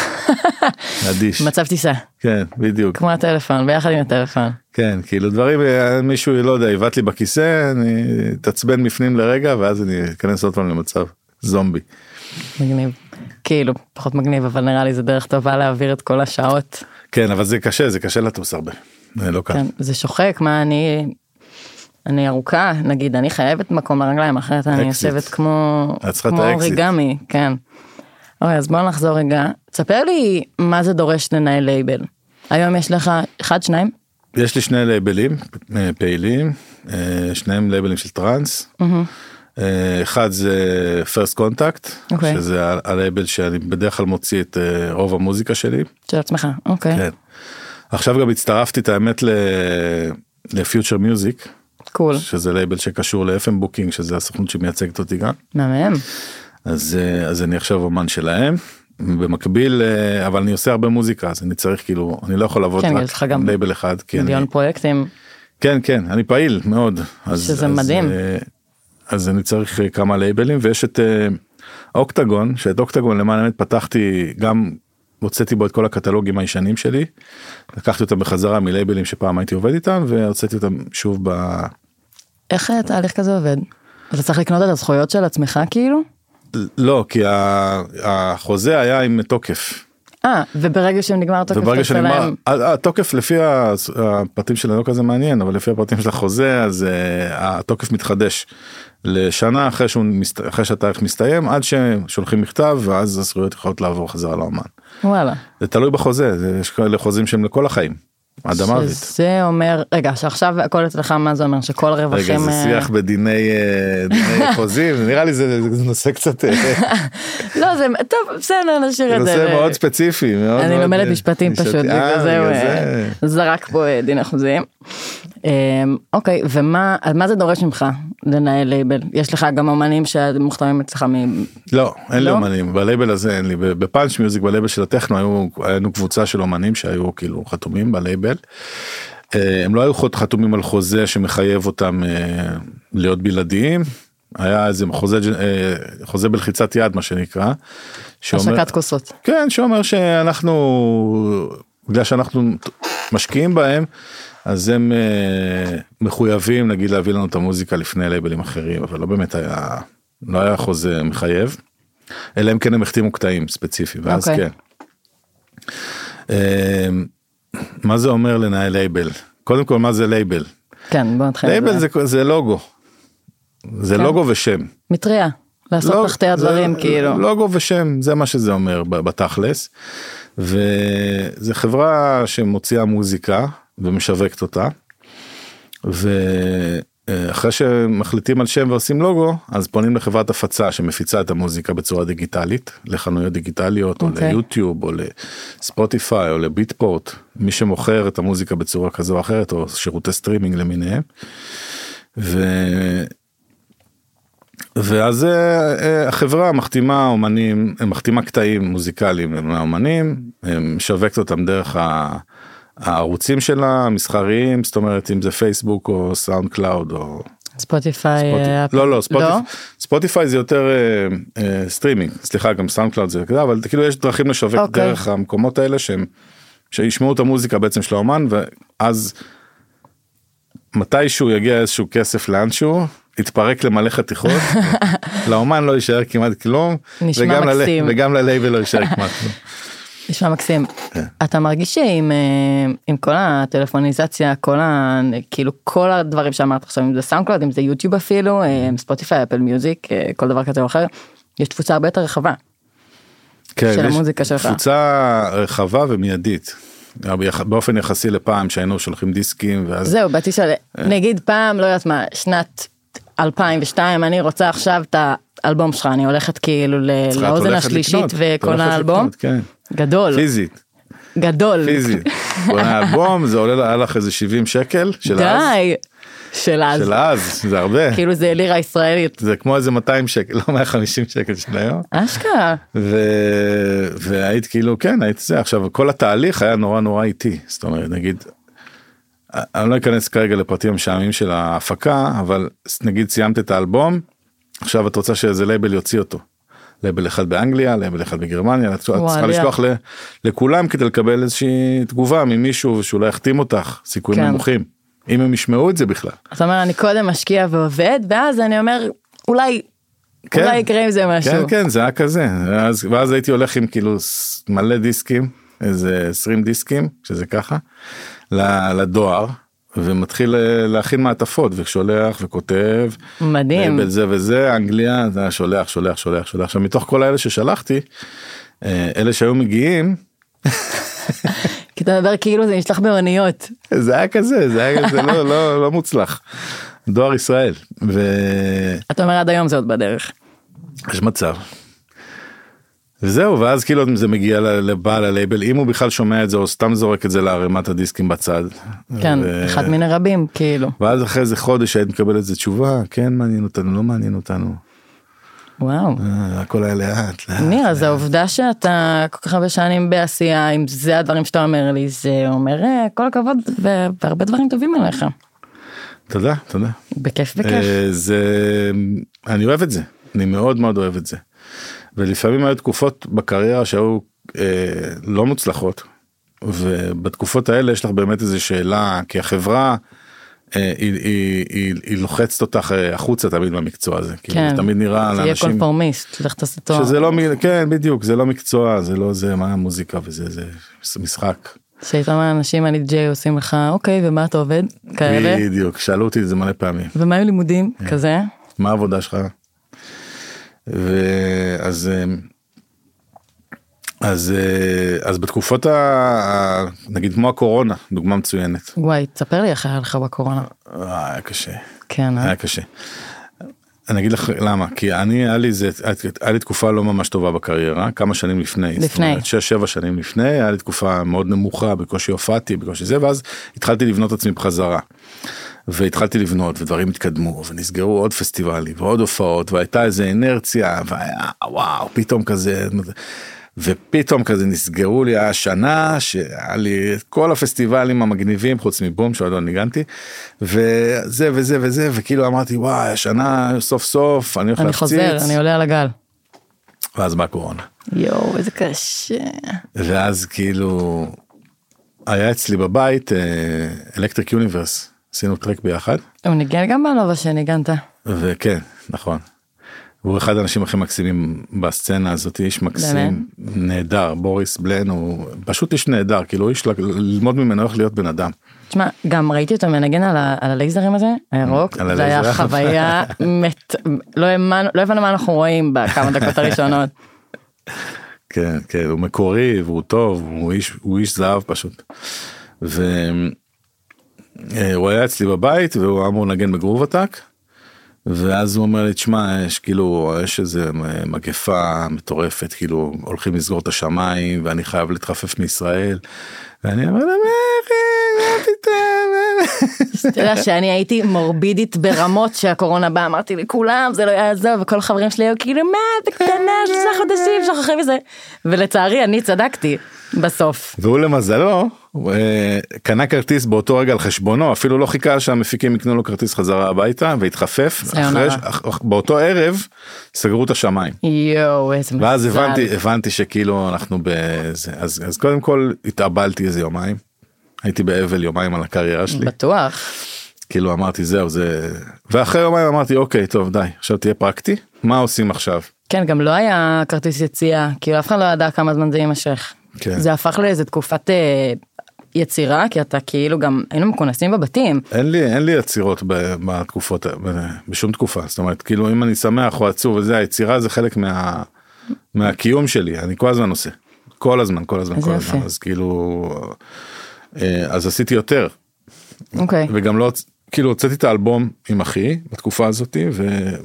אדיש מצב טיסה כן בדיוק כמו הטלפון ביחד עם הטלפון. כן כאילו דברים אה, מישהו לא יודע עיוות לי בכיסא אני אתעצבן בפנים לרגע ואז אני אכנס עוד פעם למצב זומבי. מגניב. כאילו פחות מגניב אבל נראה לי זה דרך טובה להעביר את כל השעות. כן אבל זה קשה זה קשה לטוס הרבה. זה לא קל. כן, זה שוחק מה אני אני ארוכה נגיד אני חייבת מקום לרגליים אחרת אני. יושבת כמו את צריכה את כמו האקזיט. אוריגמי כן. אוקיי אז בוא נחזור רגע תספר לי מה זה דורש לנהל לייבל. היום יש לך אחד שניים יש לי שני לייבלים אה, פעילים אה, שניהם לייבלים של טראנס. אה, אחד זה פרסט קונטקט אוקיי. שזה הלייבל שאני בדרך כלל מוציא את רוב המוזיקה שלי. של עצמך אוקיי כן. עכשיו גם הצטרפתי את האמת לפיוטר מיוזיק קול שזה לייבל שקשור ל-FM booking שזה הסוכנות שמייצגת אותי גם. מהמם אז אה, אז אני עכשיו אומן שלהם. במקביל אה, אבל אני עושה הרבה מוזיקה אז אני צריך כאילו אני לא יכול לעבוד כן, רק גם לייבל אחד כי אני, מיליון פרויקטים כן כן אני פעיל מאוד אז, שזה אז, מדהים. אה, אז אני צריך כמה לייבלים ויש את אוקטגון שאת אוקטגון למען האמת פתחתי גם הוצאתי בו את כל הקטלוגים הישנים שלי לקחתי אותם בחזרה מלייבלים שפעם הייתי עובד איתם והוצאתי אותם שוב ב... איך תהליך כזה עובד? אתה צריך לקנות את הזכויות של עצמך כאילו? לא, כי החוזה היה עם תוקף. אה, וברגע שנגמר התוקף, וברגע שנגמר, התוקף לפי הפרטים שלו לא כזה מעניין, אבל לפי הפרטים של החוזה, אז אה, התוקף מתחדש לשנה אחרי, שהוא, אחרי שהתאריך מסתיים, עד ששולחים מכתב, ואז הזכויות יכולות לעבור חזרה לאומן. וואלה. זה תלוי בחוזה, זה- יש כאלה חוזים שהם לכל החיים, עד המוות. שזה אומר, רגע, שעכשיו הכל אצלך, מה זה אומר? שכל רגע, הרווחים... זה אה, שיח בדיני אה, דיני חוזים, נראה לי זה זה נושא קצת, אה, לא, זה, טוב, בסדר, נשאיר את זה. נושא ל- מאוד ספציפי. מאוד אני לומדת משפטים משפטי- פשוט, בגלל זה זה. זרק פה דיני חוזים. אמ, אוקיי, ומה מה זה דורש ממך לנהל לייבל? יש לך גם אומנים שמוחתמים אצלך מ... לא, אין לי לא? אומנים, בלייבל הזה אין לי, בפאנץ' מיוזיק, בלייבל של הטכנו, היינו קבוצה של אומנים שהיו כאילו חתומים בלייבל. אה, הם לא היו חתומים על חוזה שמחייב אותם אה, להיות בלעדיים, היה איזה חוזה, אה, חוזה בלחיצת יד מה שנקרא. השקת כוסות. כן, שאומר שאנחנו, בגלל שאנחנו משקיעים בהם, אז הם אה, מחויבים נגיד להביא לנו את המוזיקה לפני לייבלים אחרים, אבל לא באמת היה, לא היה חוזה מחייב, אלא אם כן הם החתימו קטעים ספציפיים, ואז אוקיי. כן. אה, מה זה אומר לנהל לייבל? קודם כל מה זה לייבל? כן, בוא נתחיל. לייבל. זה, זה לוגו. זה כן. לוגו ושם. מטריה. לעשות לא, תחתיה דברים כאילו. לוגו ושם זה מה שזה אומר בתכלס. וזה חברה שמוציאה מוזיקה ומשווקת אותה. ואחרי שמחליטים על שם ועושים לוגו אז פונים לחברת הפצה שמפיצה את המוזיקה בצורה דיגיטלית לחנויות דיגיטליות או אוקיי. ליוטיוב או לספוטיפיי או לביטפורט מי שמוכר את המוזיקה בצורה כזו או אחרת או שירותי סטרימינג למיניהם. ו... ואז אה, אה, החברה מחתימה אומנים, מחתימה קטעים מוזיקליים מהאומנים, אה, משווקת אותם דרך ה- הערוצים שלה, המסחריים, זאת אומרת אם זה פייסבוק או סאונד קלאוד או... ספוטיפיי. ספוטי- אה, לא לא לא? ספוטיפיי זה יותר אה, אה, סטרימינג סליחה גם סאונד קלאוד זה כזה אבל כאילו יש דרכים לשווק אוקיי. דרך המקומות האלה שהם שישמעו את המוזיקה בעצם של האומן ואז מתישהו יגיע איזשהו כסף לאנשהו יתפרק למלא חתיכות לאומן לא יישאר כמעט כלום נשמע וגם ל- מקסים. וגם ללייבל לא יישאר כמעט כלום. נשמע מקסים. כן. אתה מרגיש שעם אה, עם כל הטלפוניזציה, כל ה... כאילו כל הדברים שאמרת עכשיו, אם זה סאונד קלאוד, אם זה יוטיוב אפילו, אה, ספוטיפיי, אפל מיוזיק, אה, כל דבר כזה או אחר, יש תפוצה הרבה יותר רחבה. כן, של המוזיקה שלך. תפוצה רחבה ומיידית. באופן יחסי לפעם שהיינו שולחים דיסקים ואז זהו, באתי. של... נגיד פעם, לא יודעת מה, שנת 2002, אני רוצה עכשיו את האלבום שלך, אני הולכת כאילו לאוזן השלישית הולכת האלבום. לקנות, כן. גדול, פיזית. גדול. פיזית. קונה אלבום זה עולה היה לך איזה 70 שקל של אז. די. של אז. של אז זה הרבה. כאילו זה לירה ישראלית. זה כמו איזה 200 שקל לא 150 שקל של היום. אשכרה. ו... והיית כאילו כן היית זה עכשיו כל התהליך היה נורא נורא איטי זאת אומרת נגיד. אני לא אכנס כרגע לפרטים המשעממים של ההפקה אבל נגיד סיימת את האלבום עכשיו את רוצה שאיזה לייבל יוציא אותו. לייבל אחד באנגליה לייבל אחד בגרמניה את צריכה. לשלוח ל... לכולם כדי לקבל איזושהי תגובה ממישהו שאולי יחתים אותך סיכויים כן. נמוכים אם הם ישמעו את זה בכלל. אתה אומר אני קודם משקיע ועובד ואז אני אומר אולי כן. אולי יקרה עם זה משהו. כן כן זה היה כזה ואז, ואז הייתי הולך עם כאילו מלא דיסקים איזה 20 דיסקים שזה ככה לדואר ומתחיל אה, להכין מעטפות ושולח וכותב מדהים. לייבל זה וזה אנגליה זה היה שולח שולח שולח שולח עכשיו מתוך כל האלה ששלחתי אה, אלה שהיו מגיעים כי אתה מדבר כאילו זה נשלח באוניות. זה היה כזה זה היה כזה לא לא לא מוצלח דואר ישראל ויש אתה אומר עד היום זה עוד בדרך. מצב. וזהו ואז כאילו זה מגיע לבעל הלייבל אם הוא בכלל שומע את זה או סתם זורק את זה לערימת הדיסקים בצד. כן, ו- אחד מיני רבים כאילו. ואז אחרי איזה חודש היית מקבל איזה תשובה כן מעניין אותנו לא מעניין אותנו וואו. אה, הכל היה לאט לאט. ניר, אז העובדה שאתה כל כך הרבה שנים בעשייה, אם זה הדברים שאתה אומר לי, זה אומר אה, כל הכבוד והרבה דברים טובים עליך. תודה תודה. בכיף בכיף. אה, זה אני אוהב את זה אני מאוד מאוד אוהב את זה. ולפעמים היו תקופות בקריירה שהיו אה, לא מוצלחות ובתקופות האלה יש לך באמת איזה שאלה כי החברה אה, היא, היא, היא, היא לוחצת אותך אה, החוצה תמיד במקצוע הזה, כאילו כן. זה תמיד נראה תהיה לאנשים קונפורמיסט, לך תעשה תואר. שזה לא, כן בדיוק זה לא מקצוע זה לא זה מה המוזיקה וזה זה משחק. שהיית אומר לאנשים אני די עושים לך אוקיי ומה אתה עובד? כאלה. בדיוק שאלו אותי את זה מלא פעמים ומה עם לימודים? כזה? מה העבודה שלך? ואז אז אה, אז בתקופות ה... נגיד כמו הקורונה דוגמה מצוינת וואי, תספר לי איך היה לך בקורונה. אה, היה קשה כן, אה? היה קשה. אני אגיד לך למה כי אני היה לי זה היה לי תקופה לא ממש טובה בקריירה כמה שנים לפני לפני. אומרת, שש שבע שנים לפני היה לי תקופה מאוד נמוכה בקושי הופעתי בקושי זה ואז התחלתי לבנות עצמי בחזרה. והתחלתי לבנות ודברים התקדמו ונסגרו עוד פסטיבלים ועוד הופעות והייתה איזה אינרציה והיה וואו פתאום כזה ופתאום כזה נסגרו לי השנה שהיה לי את כל הפסטיבלים המגניבים חוץ מבום שעוד לא ניגנתי וזה וזה וזה וכאילו אמרתי וואי השנה סוף סוף אני הולך אני להפציץ חוזר, אני עולה על הגל. ואז באה קורונה יואו, איזה קשה. ואז כאילו היה אצלי בבית אלקטריק יוניברס עשינו טרק ביחד הוא ניגן גם בנובה שניגנת. וכן נכון. הוא אחד האנשים הכי מקסימים בסצנה הזאת איש מקסים נהדר בוריס בלן הוא פשוט איש נהדר כאילו איש ללמוד ממנו איך להיות בן אדם. תשמע, גם ראיתי אותו מנגן על, ה- על הלייזרים הזה, הירוק, זה היה. חוויה, מת... לא האמנו לא הבנו מה אנחנו רואים בכמה דקות הראשונות. כן כן הוא מקורי והוא טוב הוא איש הוא איש זהב פשוט. והוא היה אצלי בבית והוא אמור לנגן בגרוב עתק. ואז הוא אומר לי תשמע יש כאילו יש איזה מגפה מטורפת כאילו הולכים לסגור את השמיים ואני חייב להתחפף מישראל. ואני אומר לו "מה, אל תיתן. אתה יודע שאני הייתי מורבידית ברמות שהקורונה באה, אמרתי לכולם זה לא יעזוב, וכל החברים שלי היו כאילו מה אתה קטנה שלושה חודשים שוכחים מזה. ולצערי אני צדקתי בסוף. והוא למזלו אה, קנה כרטיס באותו רגע על חשבונו אפילו לא חיכה שהמפיקים יקנו לו כרטיס חזרה הביתה והתחפף. אחרי באותו ערב סגרו את השמיים. יואו איזה מזל. ואז הבנתי הבנתי שכאילו אנחנו בזה אז אז קודם כל התאבלתי איזה יומיים. הייתי באבל יומיים על הקריירה שלי בטוח. כאילו אמרתי זהו זה ואחרי יומיים אמרתי אוקיי טוב די עכשיו תהיה פרקטי מה עושים עכשיו. כן גם לא היה כרטיס יציאה כאילו אף אחד לא ידע כמה זמן זה יימשך. כן. זה הפך לאיזה תקופת אה, יצירה כי אתה כאילו גם היינו מכונסים בבתים. אין לי אין לי יצירות ב- בתקופות ב- בשום תקופה זאת אומרת כאילו אם אני שמח או עצוב וזה היצירה זה חלק מה מהקיום שלי אני כל הזמן עושה כל הזמן כל הזמן כל יפה. הזמן אז כאילו אה, אז עשיתי יותר אוקיי. וגם לא כאילו הוצאתי את האלבום עם אחי בתקופה הזאתי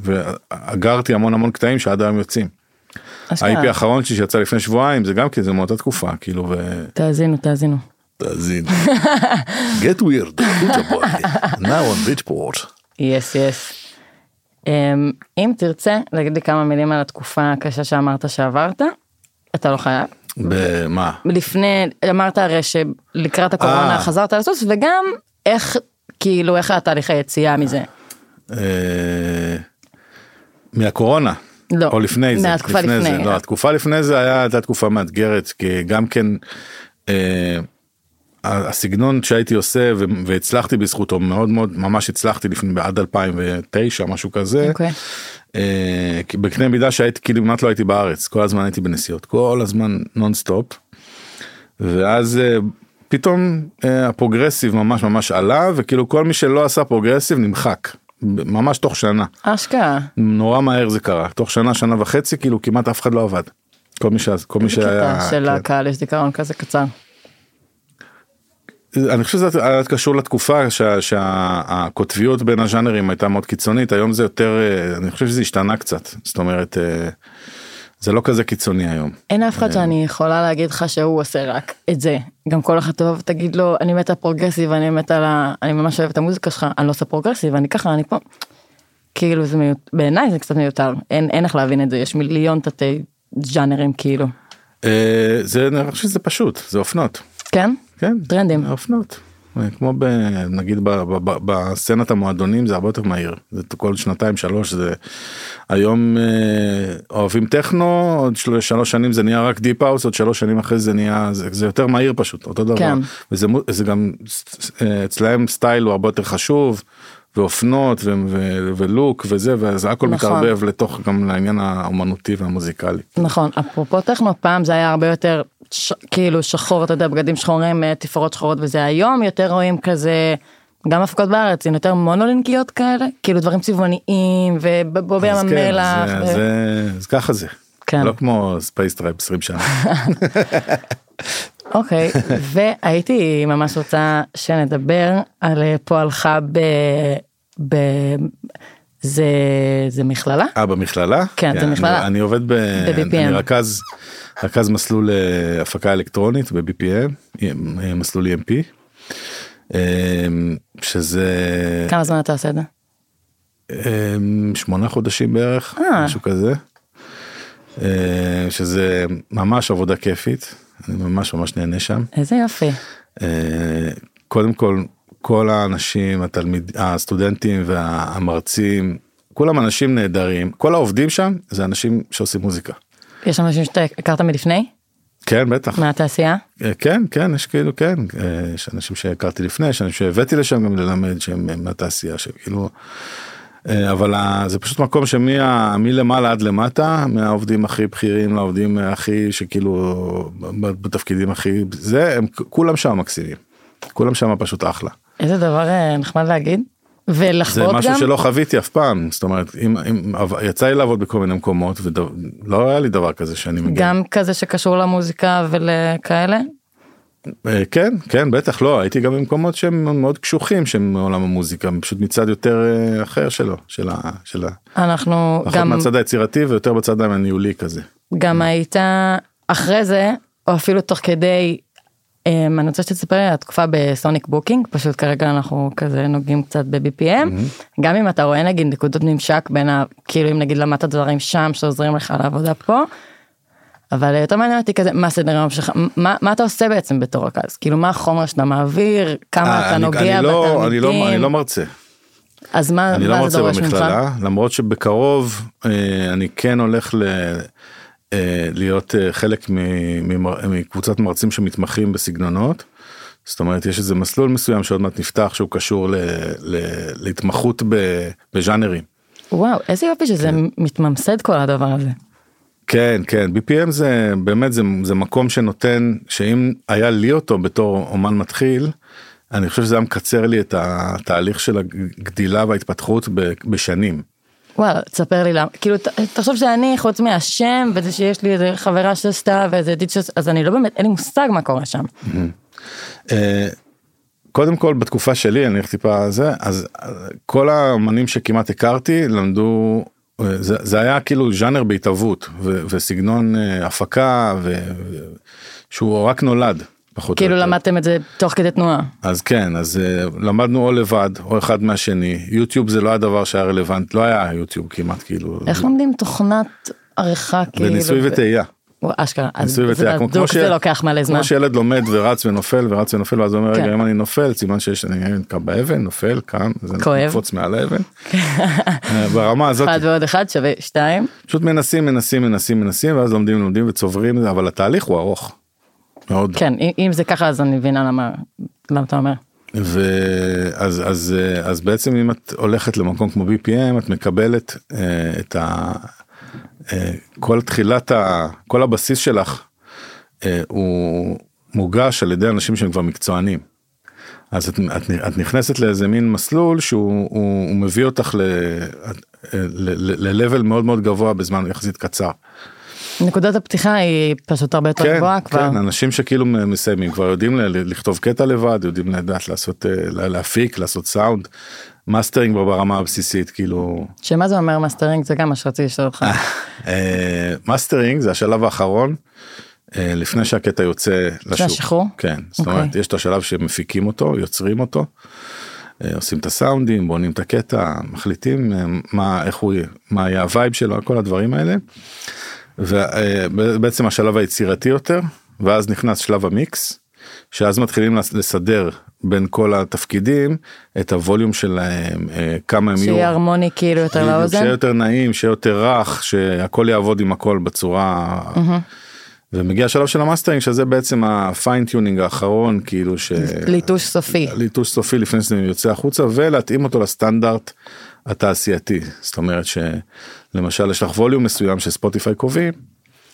ואגרתי המון המון קטעים שעד היום יוצאים. ה-IP האחרון שלי שיצא לפני שבועיים זה גם כי זה מאותה תקופה כאילו ו... תאזינו תאזינו. תאזין. Get weird, now on Bridgeport. יס יס. אם תרצה להגיד לי כמה מילים על התקופה הקשה שאמרת שעברת, אתה לא חייב. במה? לפני, אמרת הרי שלקראת הקורונה אה. חזרת לסוס וגם איך, כאילו איך היה תהליך היציאה מזה. אה, מהקורונה. לא, או לפני זה. מהתקופה לפני. זה. לא, התקופה לפני זה היה, הייתה תקופה מאתגרת, כי גם כן אה, הסגנון שהייתי עושה והצלחתי בזכותו מאוד מאוד ממש הצלחתי לפני עד 2009 משהו כזה. אוקיי. אה, בקנה מידה שהייתי כאילו כמעט לא הייתי בארץ כל הזמן הייתי בנסיעות כל הזמן non stop. ואז אה, פתאום אה, הפרוגרסיב ממש ממש עלה וכאילו כל מי שלא עשה פרוגרסיב נמחק ממש תוך שנה אשכרה. נורא מהר זה קרה תוך שנה שנה וחצי כאילו כמעט אף אחד לא עבד. כל מי, ש... כל מי שהיה של כן. הקהל יש זיכרון כזה קצר. אני חושב שזה היה קשור לתקופה שה- שהקוטביות בין הז'אנרים הייתה מאוד קיצונית היום זה יותר אה, אני חושב שזה השתנה קצת זאת אומרת אה, זה לא כזה קיצוני היום. אין אף אחד שאני יכולה להגיד לך שהוא עושה רק את זה. גם כל אחד טוב תגיד לו אני מתה פרוגרסיב אני מתה ה... אני ממש אוהבת את המוזיקה שלך אני לא עושה פרוגרסיב אני ככה אני פה. כאילו זה מיותר בעיניי זה קצת מיותר אין אין איך להבין את זה יש מיליון תתי ז'אנרים כאילו. אה, זה אני חושב שזה פשוט זה אופנות. כן? כן. טרנדים. אופנות. כמו ב, נגיד ב, ב, ב, בסצנת המועדונים זה הרבה יותר מהיר זה כל שנתיים שלוש זה היום אה, אוהבים טכנו עוד של, שלוש שנים זה נהיה רק deep house עוד שלוש שנים אחרי זה נהיה זה, זה יותר מהיר פשוט אותו דבר כן. וזה זה גם אה, אצלהם style הוא הרבה יותר חשוב. ואופנות ו- ו- ו look וזה וזה הכל נכון. מתערבב לתוך גם לעניין האומנותי והמוזיקלי. נכון, אפרופו טכנו, פעם זה היה הרבה יותר ש... כאילו שחור, אתה יודע, בגדים שחורים, אה, תפאורות שחורות וזה, היום יותר רואים כזה, גם הפקות בארץ, הן יותר מונולינקיות כאלה, כאילו דברים צבעוניים, ובובי ים אז כן, המלח. זה, ו... זה, אז ככה זה. כן. לא כמו ספייס טרייב 20 שנה. אוקיי, והייתי ממש רוצה שנדבר על אה, פועלך ב... ב... זה, זה מכללה? אה במכללה? כן, זה מכללה. אני, אני עובד ב... ב-BPM. אני רכז, רכז מסלול אה, הפקה אלקטרונית ב-BPM, אה, מסלול EMP. אה, שזה כמה זמן אתה עושה את זה? שמונה חודשים בערך. משהו כזה. שזה ממש עבודה כיפית, אני ממש ממש נהנה שם. איזה יופי. קודם כל כל האנשים התלמיד הסטודנטים והמרצים כולם אנשים נהדרים כל העובדים שם זה אנשים שעושים מוזיקה. יש אנשים שאתה הכרת מלפני? כן בטח מהתעשייה? אה, כן כן יש כאילו כן אה, יש אנשים שהכרתי לפני יש אנשים שהבאתי לשם גם ללמד שהם מהתעשייה שכאילו. אה, אבל זה פשוט מקום שמי- מלמעלה עד למטה מהעובדים הכי בכירים לעובדים הכי שכאילו בתפקידים הכי זה הם כולם שם מקסימים. כולם שם פשוט אחלה. איזה דבר נחמד להגיד. זה ולחוות משהו גם? שלא חוויתי אף פעם זאת אומרת אם, אם יצא לי לעבוד בכל מיני מקומות ולא היה לי דבר כזה שאני מגיע. גם כזה שקשור למוזיקה ולכאלה? אה, כן כן בטח לא הייתי גם במקומות שהם מאוד קשוחים שהם מעולם המוזיקה פשוט מצד יותר אה, אחר שלו של ה... של ה... אנחנו גם, מהצד היצירתי ויותר בצד הניהולי כזה. גם היית אחרי זה, או אפילו תוך כדי, אני רוצה שתספר לי על התקופה ב Sonic Booking, פשוט כרגע אנחנו כזה נוגעים קצת ב-BPM, גם אם אתה רואה נגיד נקודות ממשק בין ה... כאילו אם נגיד למדת דברים שם שעוזרים לך לעבודה פה. אבל יותר מעניין אותי כזה מה סדר היום שלך מה מה אתה עושה בעצם בתור רכז כאילו מה החומר שאתה מעביר כמה אה, אתה אני- נוגע אני לא- אני לא אני לא מרצה. אז מה אני מה לא מרצה? במכללה למרות שבקרוב אה, אני כן הולך ל... אה, להיות אה, חלק מקבוצת מרצים שמתמחים בסגנונות. זאת אומרת יש איזה מסלול מסוים שעוד מעט נפתח שהוא קשור ל... ל... להתמחות. בז'אנרים. וואו איזה יופי שזה מתממסד כל הדבר הזה. כן כן BPM זה באמת זה, זה מקום שנותן שאם היה לי אותו בתור אומן מתחיל אני חושב שזה היה מקצר לי את התהליך של הגדילה וההתפתחות בשנים. וואלה תספר לי למה כאילו תחשוב שאני חוץ מהשם וזה שיש לי איזה חברה שעשתה ואיזה דיד שעשתה אז אני לא באמת אין לי מושג מה קורה שם. אה, קודם כל בתקופה שלי אני הולך טיפה זה אז אה, כל האמנים שכמעט הכרתי למדו אה, זה, היה כאילו ז'אנר בהתהוות וסגנון הפקה שהוא רק נולד. פחות כאילו. למדתם את זה תוך כדי תנועה. אז כן אז uh, למדנו או לבד או אחד מהשני יוטיוב זה לא הדבר שהיה רלוונט לא היה יוטיוב כמעט כאילו איך לומדים תוכנת עריכה כאילו? בניסוי וטעייה. אשכרה. אז זה בדוק זה לוקח מלא זמן. כמו שילד לומד ורץ ונופל ורץ ונופל ואז אומר כן. רגע אם אני נופל סימן שיש אני קם באבן נופל אני כואב. נקפוץ מעל האבן. אה, ברמה הזאת אחד ועוד אחד שווה שתיים. פשוט מנסים מנסים מנסים מנסים ואז לומדים לומדים וצוברים אבל התהליך הוא ארוך. מאוד. כן אם- זה ככה אז אני מבינה למה למה אתה אומר. ואז אז אה, אז בעצם אם את הולכת למקום כמו BPM את מקבלת אה, את ה... אה, כל תחילת ה... כל הבסיס שלך אה, הוא מוגש על ידי אנשים שהם כבר מקצוענים. אז את, את, את נכנסת לאיזה מין מסלול שהוא הוא, הוא מביא אותך ל- ל-level מאוד מאוד גבוה בזמן יחסית קצר. נקודת הפתיחה היא פשוט הרבה יותר כן, גבוהה כבר. כן, אנשים שכאילו מסיימים כבר יודעים לכתוב קטע לבד, יודעים לדעת לעשות, אה, לה- להפיק, לעשות סאונד, מאסטרינג ברמה הבסיסית, כאילו, שמה זה אומר מאסטרינג זה גם מה שרציתי לשאול אותך. אה, מאסטרינג זה השלב האחרון, אה, לפני שהקטע יוצא לשוק. השחרור? כן, זאת אוקיי. אומרת, יש את השלב שמפיקים אותו, יוצרים אותו, עושים את הסאונדים, בונים את הקטע, מחליטים מה, איך הוא, מה יהיה ה vibe שלו, כל הדברים האלה. ובעצם השלב היצירתי יותר, ואז נכנס שלב המיקס, שאז מתחילים לס- לסדר בין כל התפקידים את ה volume שלהם, אה, כמה הם יהיו. שיהיה הרמוני כאילו יותר לאוזן. שיהיה יותר נעים, שיהיה יותר רך, שהכל יעבוד עם הכל בצורה... ומגיע השלב של המאסטרינג שזה בעצם ה fine tuning האחרון כאילו ש... ליטוש סופי. ליטוש סופי לפני שזה יוצא החוצה ולהתאים אותו לסטנדרט התעשייתי זאת אומרת שלמשל יש לך volume מסוים ש Spotify קובעים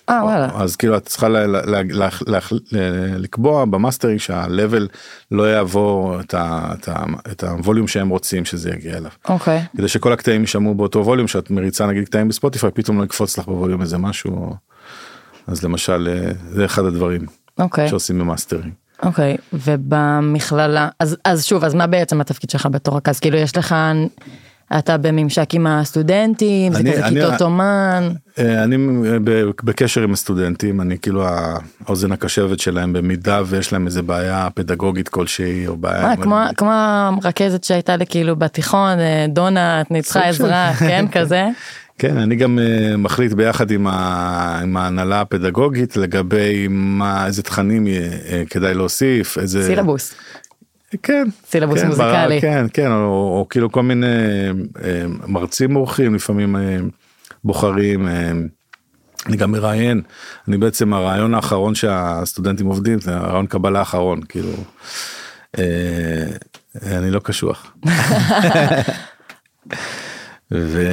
אה וואלה. אז כאילו את צריכה ל- ל- ל- ל- ל- לקבוע במאסטרינג שה level לא יעבור את ה- את ה- את ה volume שהם רוצים שזה יגיע אליו. אוקיי. כדי שכל הקטעים יישמעו באותו volume שאת מריצה נגיד קטעים ב Spotify פתאום לא יקפוץ לך ב volume איזה משהו. אז למשל אה, זה אחד הדברים אוקיי. שעושים במאסטרינג. אוקיי. ובמכללה אז אז שוב אז מה בעצם התפקיד שלך בתור רכז כאילו יש לך אתה בממשק עם הסטודנטים זה אני- כזה אני- כיתות אומן. אה, אני בקשר עם הסטודנטים אני כאילו האוזן הקשבת שלהם במידה ויש להם איזה בעיה פדגוגית כלשהי או בעיה. אה, כמו כמו הרכזת שהייתה לי כאילו בתיכון אה, דונה את ניצחה עזרה כן כזה. כן אני גם אה, מחליט ביחד עם, ה, עם ההנהלה הפדגוגית לגבי מה איזה תכנים כדאי להוסיף איזה סילבוס. כן סילבוס כן, מוזיקלי. כן כן או, או כאילו כל מיני אה, מרצים אורחים לפעמים אה, בוחרים. אה, אני גם מראיין אני בעצם הרעיון האחרון שהסטודנטים עובדים זה הרעיון קבלה האחרון כאילו. אה, אני לא קשוח. ו...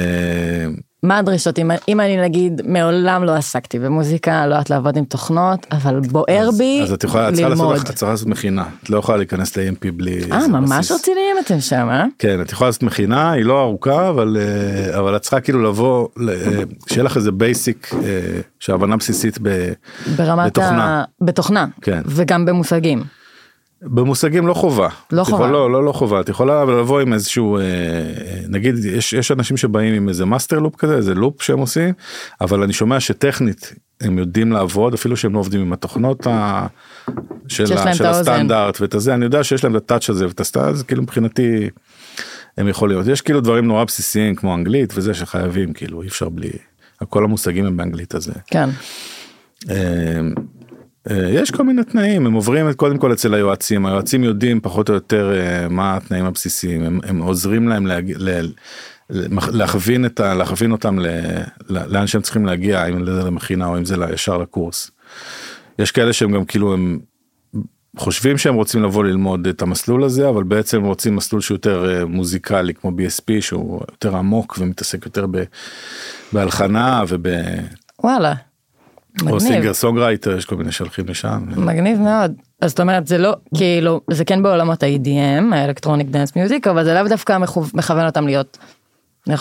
מה הדרישות אם, אם אני נגיד מעולם לא עסקתי במוזיקה לא יודעת לעבוד עם תוכנות אבל בוער בי אז את יכולה לעשות, ללמוד. את צריכה לעשות מכינה את לא יכולה להיכנס ל-AMP בלי אה ממש. רציניים אתם שם אה? כן את יכולה לעשות מכינה היא לא ארוכה אבל אה, אבל את צריכה כאילו לבוא אה, שיהיה לך איזה basic של הבנה בסיסית ב, ברמת בתוכנה. ה... בתוכנה כן. וגם במושגים במושגים לא חובה לא חובה. לא לא לא חובה את יכולה לבוא עם איזשהו אה, אה, נגיד יש יש אנשים שבאים עם איזה master loop כזה איזה loop שהם עושים אבל אני שומע שטכנית הם יודעים לעבוד אפילו שהם לא עובדים עם התוכנות ה... של, ה... של. הסטנדרט ואת הזה אני יודע שיש להם את הטאץ' הזה ואת הסטנדרט אז כאילו מבחינתי הם יכולים להיות יש כאילו דברים נורא בסיסיים כמו אנגלית וזה שחייבים כאילו אי אפשר בלי כל המושגים הם באנגלית הזה. כן אה, יש כל מיני תנאים הם עוברים את קודם כל אצל היועצים היועצים יודעים פחות או יותר אה, מה התנאים הבסיסיים הם, הם עוזרים להם להג... ל... להכווין את ה... להכווין אותם ל... לאן שהם צריכים להגיע אם זה למכינה או אם זה ישר לקורס. יש כאלה שהם גם כאילו הם חושבים שהם רוצים לבוא ללמוד את המסלול הזה אבל בעצם רוצים מסלול שהוא יותר אה, מוזיקלי כמו BSP שהוא יותר עמוק ומתעסק יותר ב... בהלחנה וב... וואלה. או. סינגר סונגרייטר יש כל מיני שהולכים לשם. מגניב מאוד אז זאת אומרת זה לא כאילו זה כן בעולמות ה-EDM ה electronic dance music אבל זה לאו דווקא מכו- מכוון אותם להיות.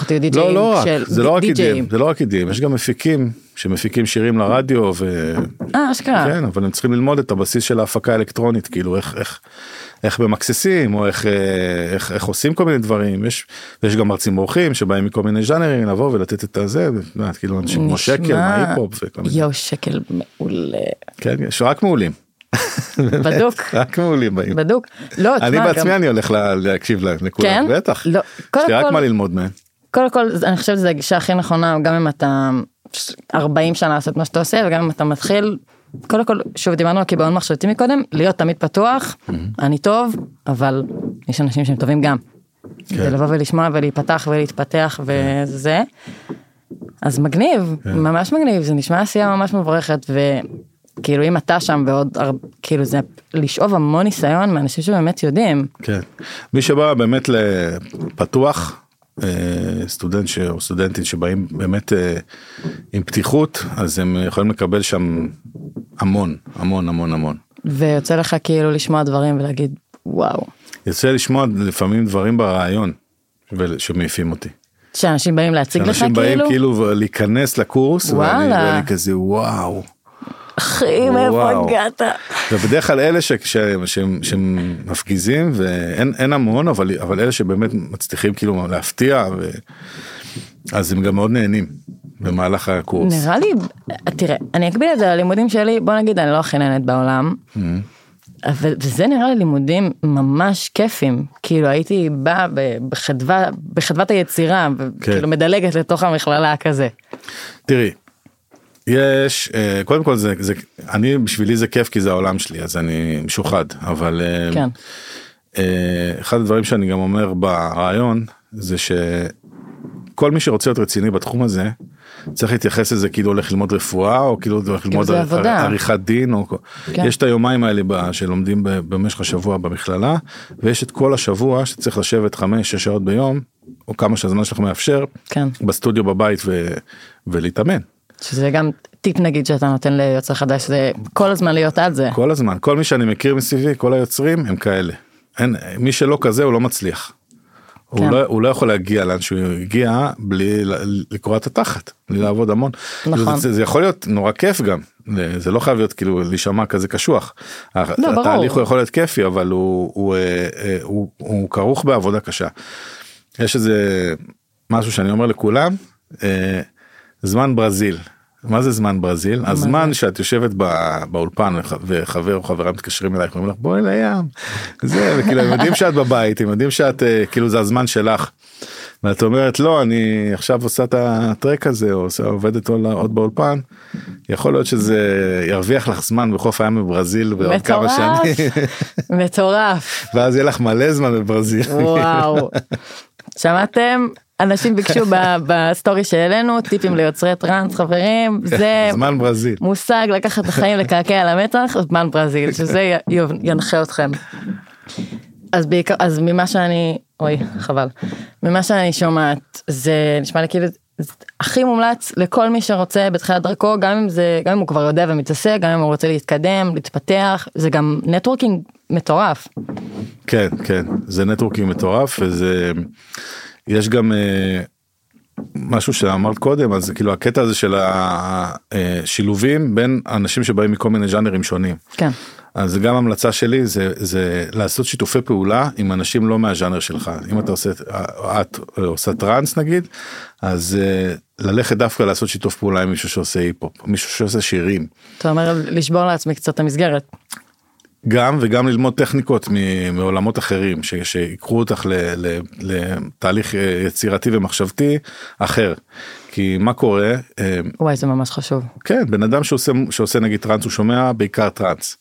אותי די.ג'אים לא לא רק של זה לא רק. EDM זה לא רק אידיאים יש גם מפיקים שמפיקים שירים לרדיו וכן אה אשכרה. אבל הם צריכים ללמוד את הבסיס של ההפקה האלקטרונית כאילו איך איך איך במקססים או איך אה, איך איך עושים כל מיני דברים יש יש גם מרצים אורחים שבאים מכל מיני ז'אנרים לבוא ולתת את הזה ואת כאילו אנשים כמו שקל מההיפ-הופ וכל מיני יואו שקל מעולה. כן יש רק מעולים בדוק. רק מעולים באים בדוק. לא, אני בעצמי גם- אני הולך לה- להקשיב להם לכולם כן? בטח לא, יש לי רק כל- מה ללמוד מהם. קודם כל אני חושבת שזו הגישה הכי נכונה גם אם אתה 40 שנה לעשות מה שאתה עושה וגם אם אתה מתחיל. קודם כל שוב דיברנו על קיבעון מחשבתי מקודם להיות תמיד פתוח אני טוב אבל יש אנשים שהם טובים גם. כן. ולבוא ולשמוע ולהיפתח ולהתפתח וזה. אז מגניב כן. ממש מגניב זה נשמע עשייה ממש מבורכת וכאילו אם אתה שם ועוד הר- כאילו זה לשאוב המון ניסיון מאנשים שבאמת יודעים. כן. מי שבא באמת לפתוח, סטודנט ש... או סטודנטית שבאים באמת אה, עם פתיחות, אז הם יכולים לקבל שם המון, המון, המון, המון. ויוצא לך כאילו לשמוע דברים ולהגיד וואו. יוצא לשמוע לפעמים דברים ברעיון שמעיפים אותי. שאנשים באים להציג לך אנשים באים כאילו, כאילו להיכנס לקורס, וואלה. ואני כזה וואו. אחי מאיפה. הגעת? ובדרך כלל אלה ש- ש- שהם שהם מפגיזים ואין אין המון אבל אבל אלה שבאמת מצליחים כאילו להפתיע ו... אז הם גם מאוד נהנים במהלך הקורס. נראה לי, תראה, אני אקביל את זה ללימודים שלי, בוא נגיד אני לא הכי נהנית בעולם. Mm-hmm. אבל וזה נראה לי לימודים ממש כיפים כאילו הייתי באה בחדווה בחדוות היצירה כן. וכאילו מדלגת לתוך המכללה כזה. תראי, יש אה, קודם כל זה זה אני בשבילי זה כיף כי זה העולם שלי אז אני משוחד אבל אה, כן. אה, אחד הדברים שאני גם אומר ברעיון זה שכל מי שרוצה להיות רציני בתחום הזה צריך להתייחס לזה כאילו הולך ללמוד רפואה או כאילו הולך ללמוד זה עבודה. עריכת דין או כן. יש את היומיים האלה ב- שלומדים במשך השבוע במכללה ויש את כל השבוע שצריך לשבת 5-6 שעות ביום או כמה שהזמן שלך מאפשר כן. בסטודיו בבית ו- ולהתאמן. שזה גם טיפ נגיד שאתה נותן ליוצר חדש זה כל הזמן להיות על זה. כל הזמן כל מי שאני מכיר מסביבי כל היוצרים הם כאלה. אין מי שלא כזה הוא לא מצליח. כן. הוא, לא, הוא לא יכול להגיע לאן שהוא הגיע בלי לקרוע את התחת, בלי לעבוד המון. נכון. זה, זה יכול להיות נורא כיף גם, זה לא חייב להיות כאילו להישמע כזה קשוח. לא, ברור. התהליך הוא יכול להיות כיפי אבל הוא, הוא, אה, אה, הוא, הוא כרוך בעבודה קשה. יש איזה משהו שאני אומר לכולם, אה, זמן ברזיל. מה זה זמן ברזיל? הזמן שאת יושבת בא- באולפן וח- וחבר או חברה מתקשרים אלייך ואומרים לך בואי לים. זה וכאילו הם יודעים שאת בבית הם יודעים שאת אה, כאילו זה הזמן שלך. ואת אומרת לא אני עכשיו עושה את הטרק הזה או עושה- עובדת עוד- באולפן. יכול להיות שזה ירוויח לך זמן בחוף הים בברזיל בעוד כמה. שנים מטורף. ואז יהיה לך מלא זמן בברזיל. וואו. שמעתם? אנשים ביקשו ב story שהעלינו טיפים ליוצרי טראנס חברים זה זמן ברזיל. מושג לקחת את החיים לקעקע על המצח זמן ברזיל שזה ינחה אתכם. אז בעיקר אז ממה שאני אוי חבל ממה שאני שומעת זה נשמע לי כאילו הכי מומלץ לכל מי שרוצה בתחילת דרכו גם אם זה גם אם הוא כבר יודע ומתעסק גם אם הוא רוצה להתקדם להתפתח זה גם networking מטורף. כן כן זה networking מטורף וזה יש גם אה, משהו שאמרת קודם אז כאילו הקטע הזה של השילובים בין אנשים שבאים מכל מיני ז'אנרים שונים. כן. אז גם המלצה שלי זה זה לעשות שיתופי פעולה עם אנשים לא מהז'אנר שלך אם אתה עושה את עושה טראנס נגיד אז אה, ללכת דווקא לעשות שיתוף פעולה עם מישהו שעושה היפ-הופ מישהו שעושה שירים אתה אומר לשבור לעצמי קצת את המסגרת. גם וגם ללמוד טכניקות מעולמות אחרים ש- שיקחו אותך ל- ל- לתהליך אה, יצירתי ומחשבתי אחר. כי מה קורה אה, וואי זה ממש חשוב. כן בן אדם שעושה שעושה נגיד טראנס הוא שומע בעיקר טראנס.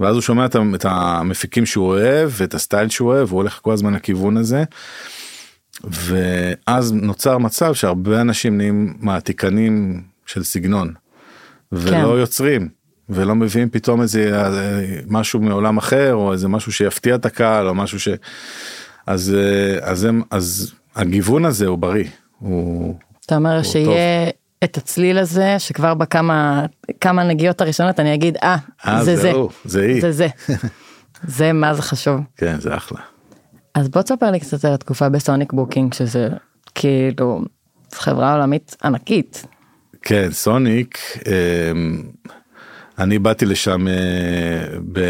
ואז הוא שומע את המפיקים שהוא אוהב ואת הסטייל שהוא אוהב הוא הולך כל הזמן לכיוון הזה. ואז נוצר מצב שהרבה אנשים נהיים מעתיקנים של סגנון. ולא כן. יוצרים ולא מביאים פתאום איזה אה, משהו מעולם אחר או איזה משהו שיפתיע את הקהל או משהו ש... אז אה, אז הם אז הגיוון הזה הוא בריא. הוא אתה אומר הוא שיהיה את הצליל הזה שכבר בכמה כמה נגיעות הראשונות אני אגיד אה אה, זה זה זהו, זה היא. זה זה זה מה זה חשוב כן זה אחלה. אז בוא תספר לי קצת על התקופה ב Sonic Booking שזה כאילו חברה עולמית ענקית כן סוניק אמ, אני באתי לשם אה, ב...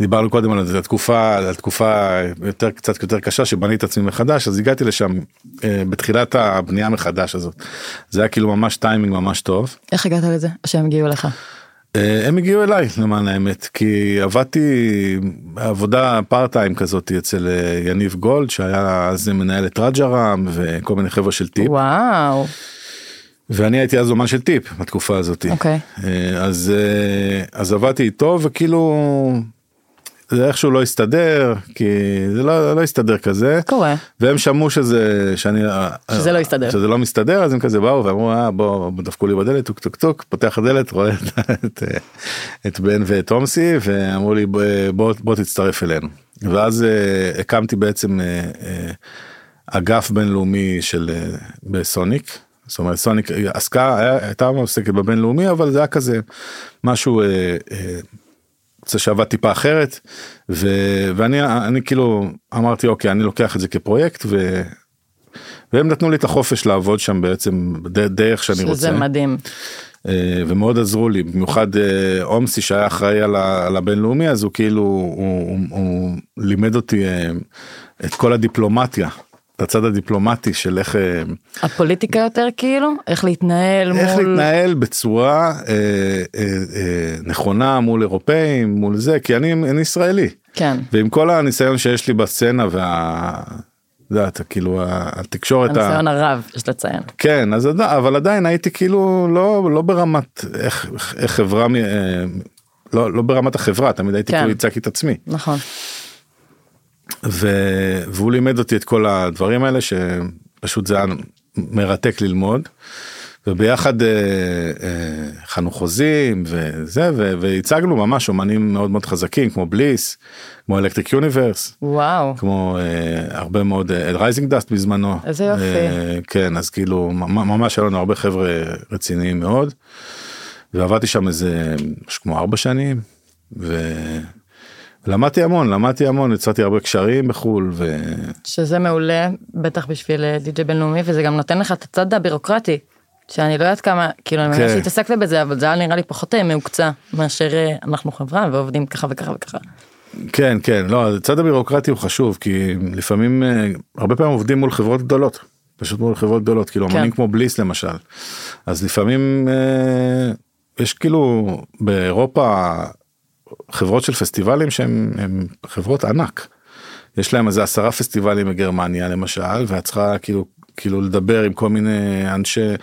דיברנו קודם על התקופה על תקופה יותר קצת יותר קשה שבניתי את עצמי מחדש אז הגעתי לשם אה, בתחילת הבנייה מחדש הזאת. זה היה כאילו ממש טיימינג ממש טוב. איך הגעת לזה שהם הגיעו לך אה, הם הגיעו אליי למען האמת כי עבדתי עבודה part time כזאת אצל יניב גולד שהיה אז מנהל את רג'רם וכל מיני חבר'ה של טיפ. וואו ואני הייתי אז אומן של טיפ בתקופה הזאת. אוקיי. אז אה, אז עבדתי איתו וכאילו זה איכשהו לא הסתדר כי זה לא, לא הסתדר כזה קורה, והם שמעו שזה שאני שזה לא הסתדר. שזה לא מסתדר אז הם כזה באו ואמרו אה, בוא בוא, דפקו לי בדלת טוק טוק טוק פותח הדלת רואה את, את, את בן ואת תומסי ואמרו לי בוא, בוא, בוא תצטרף אלינו ואז אה, הקמתי בעצם אה, אה, אגף בינלאומי של אה, בסוניק. זאת אומרת סוניק עסקה הייתה עוסקת בבינלאומי אבל זה היה כזה משהו אה, אה, זה שעבד טיפה אחרת ו, ואני אני כאילו אמרתי אוקיי אני לוקח את זה כפרויקט ו, והם נתנו לי את החופש לעבוד שם בעצם דרך שאני שזה רוצה מדהים אה, ומאוד עזרו לי במיוחד אה, עומסי שהיה אחראי על הבינלאומי אז הוא כאילו הוא, הוא, הוא לימד אותי אה, את כל הדיפלומטיה. הצד הדיפלומטי של איך אה, הפוליטיקה יותר כאילו? איך להתנהל איך מול להתנהל בצורה אה, אה, אה, נכונה מול אירופאים מול זה כי אני, אני ישראלי. כן. ועם כל הניסיון שיש לי בסצנה וה... יודעת, כאילו התקשורת, ה- הניסיון הרב יש לציין. כן אז אבל עדיין הייתי כאילו לא לא ברמת איך, איך חברה אה, לא לא ברמת החברה תמיד הייתי כן. כאילו הצגתי את עצמי. נכון ו... והוא לימד אותי את כל הדברים האלה שפשוט זה היה מרתק ללמוד. וביחד אה, אה, הכנו חוזים וזה ו- והצגנו ממש אומנים מאוד מאוד חזקים כמו Bliss כמו Electric Universe וואו. כמו אה, הרבה מאוד Raising Dust בזמנו איזה יופי. אה, כן אז כאילו ממ- ממש היה לנו הרבה חבר'ה רציניים מאוד. ועבדתי שם איזה משהו כמו ארבע שנים. ולמדתי המון למדתי המון יצרתי הרבה קשרים בחו"ל ו... שזה מעולה, בטח בשביל אה, די.ג'יי בינלאומי, וזה גם נותן לך את הצד הבירוקרטי. שאני לא יודעת כמה, כאילו אני מבינה כן. שהתעסקת בזה, אבל זה היה נראה לי פחות אה, מהוקצע מאשר אה, אנחנו חברה ועובדים ככה וככה וככה. כן כן לא הצד הבירוקרטי הוא חשוב כי לפעמים הרבה פעמים עובדים מול חברות גדולות פשוט מול חברות גדולות כאילו כן. אמנים כמו בליס למשל אז לפעמים יש כאילו באירופה חברות של פסטיבלים הם חברות ענק. יש להם איזה עשרה פסטיבלים בגרמניה למשל ואת צריכה כאילו כאילו לדבר עם כל מיני אנשי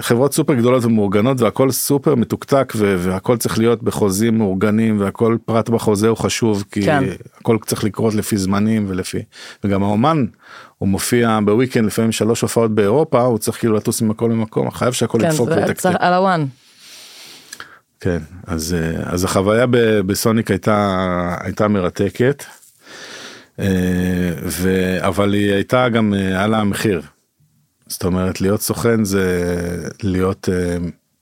חברות סופר גדולות ומאורגנות והכל סופר מתוקתק והכל צריך להיות בחוזים מאורגנים והכל פרט בחוזה הוא חשוב כי כן. הכל צריך לקרות לפי זמנים ולפי וגם האומן הוא מופיע בוויקנד לפעמים שלוש הופעות באירופה הוא צריך כאילו לטוס ממקום למקום חייב שהכל כן, ידפוק על הוואן. כן אז אה, אז החוויה ב- בסוניק הייתה הייתה מרתקת. אה, ו... אבל היא הייתה גם אה, היה לה מחיר. זאת אומרת להיות סוכן זה להיות